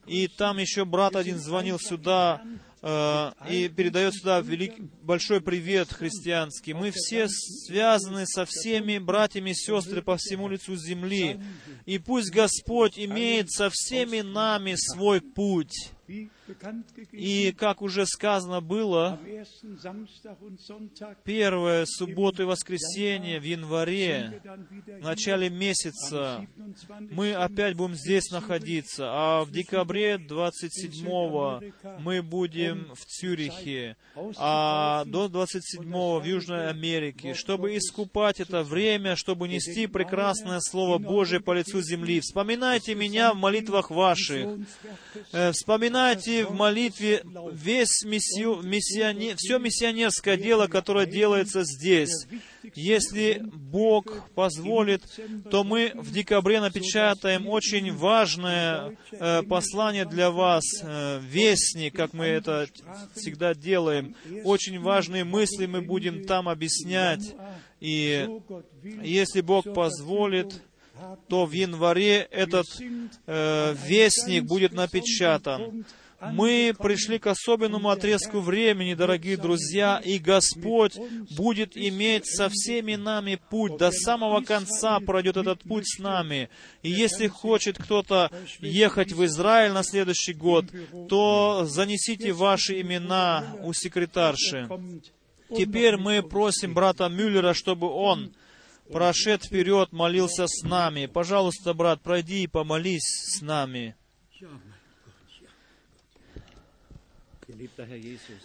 И там еще брат один звонил сюда э, и передает сюда велик, большой привет христианский. Мы все связаны со всеми братьями и сестрами по всему лицу земли. И пусть Господь имеет со всеми нами свой путь. И, как уже сказано было, первое субботу и воскресенье в январе, в начале месяца, 27. мы опять будем здесь находиться, а в декабре 27 мы будем в Цюрихе, а до 27 в Южной Америке, чтобы искупать это время, чтобы нести прекрасное Слово Божие по лицу земли. Вспоминайте меня в молитвах ваших. Э, Вспоминайте в молитве весь миссию, миссионер, все миссионерское дело, которое делается здесь. Если Бог позволит, то мы в декабре напечатаем очень важное э, послание для вас, э, вестник, как мы это всегда делаем. Очень важные мысли мы будем там объяснять. И если Бог позволит, то в январе этот э, вестник будет напечатан. Мы пришли к особенному отрезку времени, дорогие друзья, и Господь будет иметь со всеми нами путь. До самого конца пройдет этот путь с нами. И если хочет кто-то ехать в Израиль на следующий год, то занесите ваши имена у секретарши. Теперь мы просим брата Мюллера, чтобы он прошед вперед, молился с нами. Пожалуйста, брат, пройди и помолись с нами.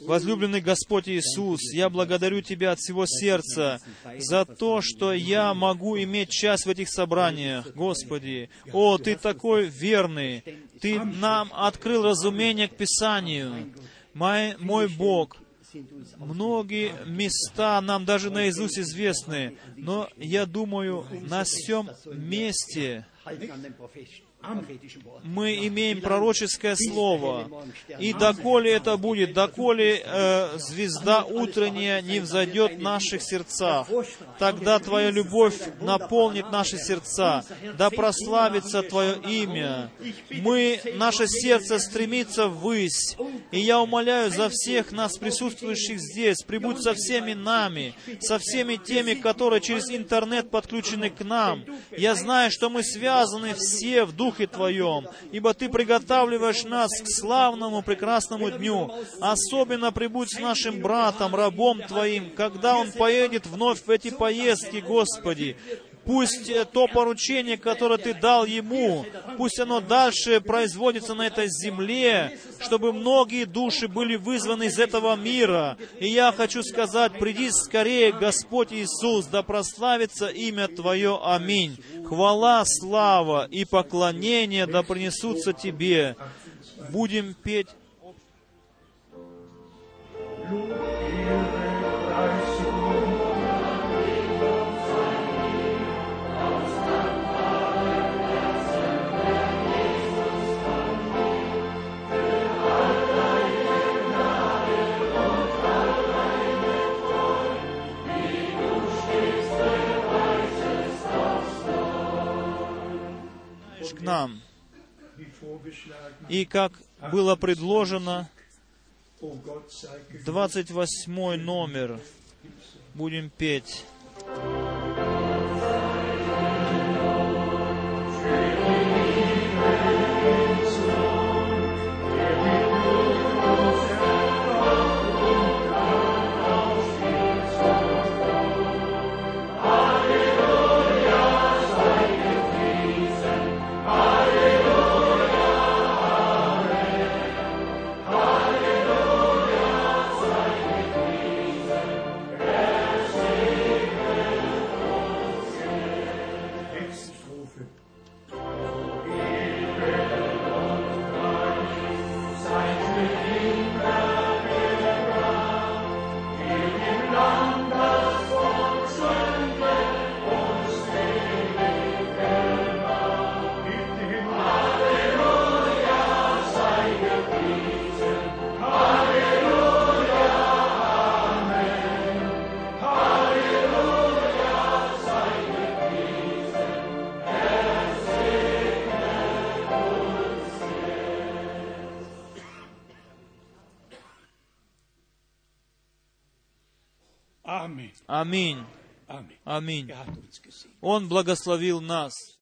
Возлюбленный Господь Иисус, я благодарю Тебя от всего сердца за то, что я могу иметь часть в этих собраниях. Господи, о, Ты такой верный. Ты нам открыл разумение к Писанию. Мой, мой Бог, многие места нам даже наизусть известны, но я думаю, на всем месте мы имеем пророческое слово. И доколе это будет, доколе э, звезда утренняя не взойдет в наших сердцах, тогда Твоя любовь наполнит наши сердца, да прославится Твое имя. Мы, наше сердце стремится ввысь, и я умоляю за всех нас, присутствующих здесь, прибудь со всеми нами, со всеми теми, которые через интернет подключены к нам. Я знаю, что мы связаны все в Духе Твоем, ибо Ты приготавливаешь нас к славному, прекрасному дню. Особенно прибудь с нашим братом, рабом Твоим, когда он поедет вновь в эти поездки, Господи. Пусть то поручение, которое Ты дал ему, пусть оно дальше производится на этой земле, чтобы многие души были вызваны из этого мира. И я хочу сказать, приди скорее, Господь Иисус, да прославится имя Твое. Аминь. Хвала, слава и поклонение да принесутся Тебе. Будем петь к нам. И как было предложено, 28 номер будем петь. Аминь. Он благословил нас.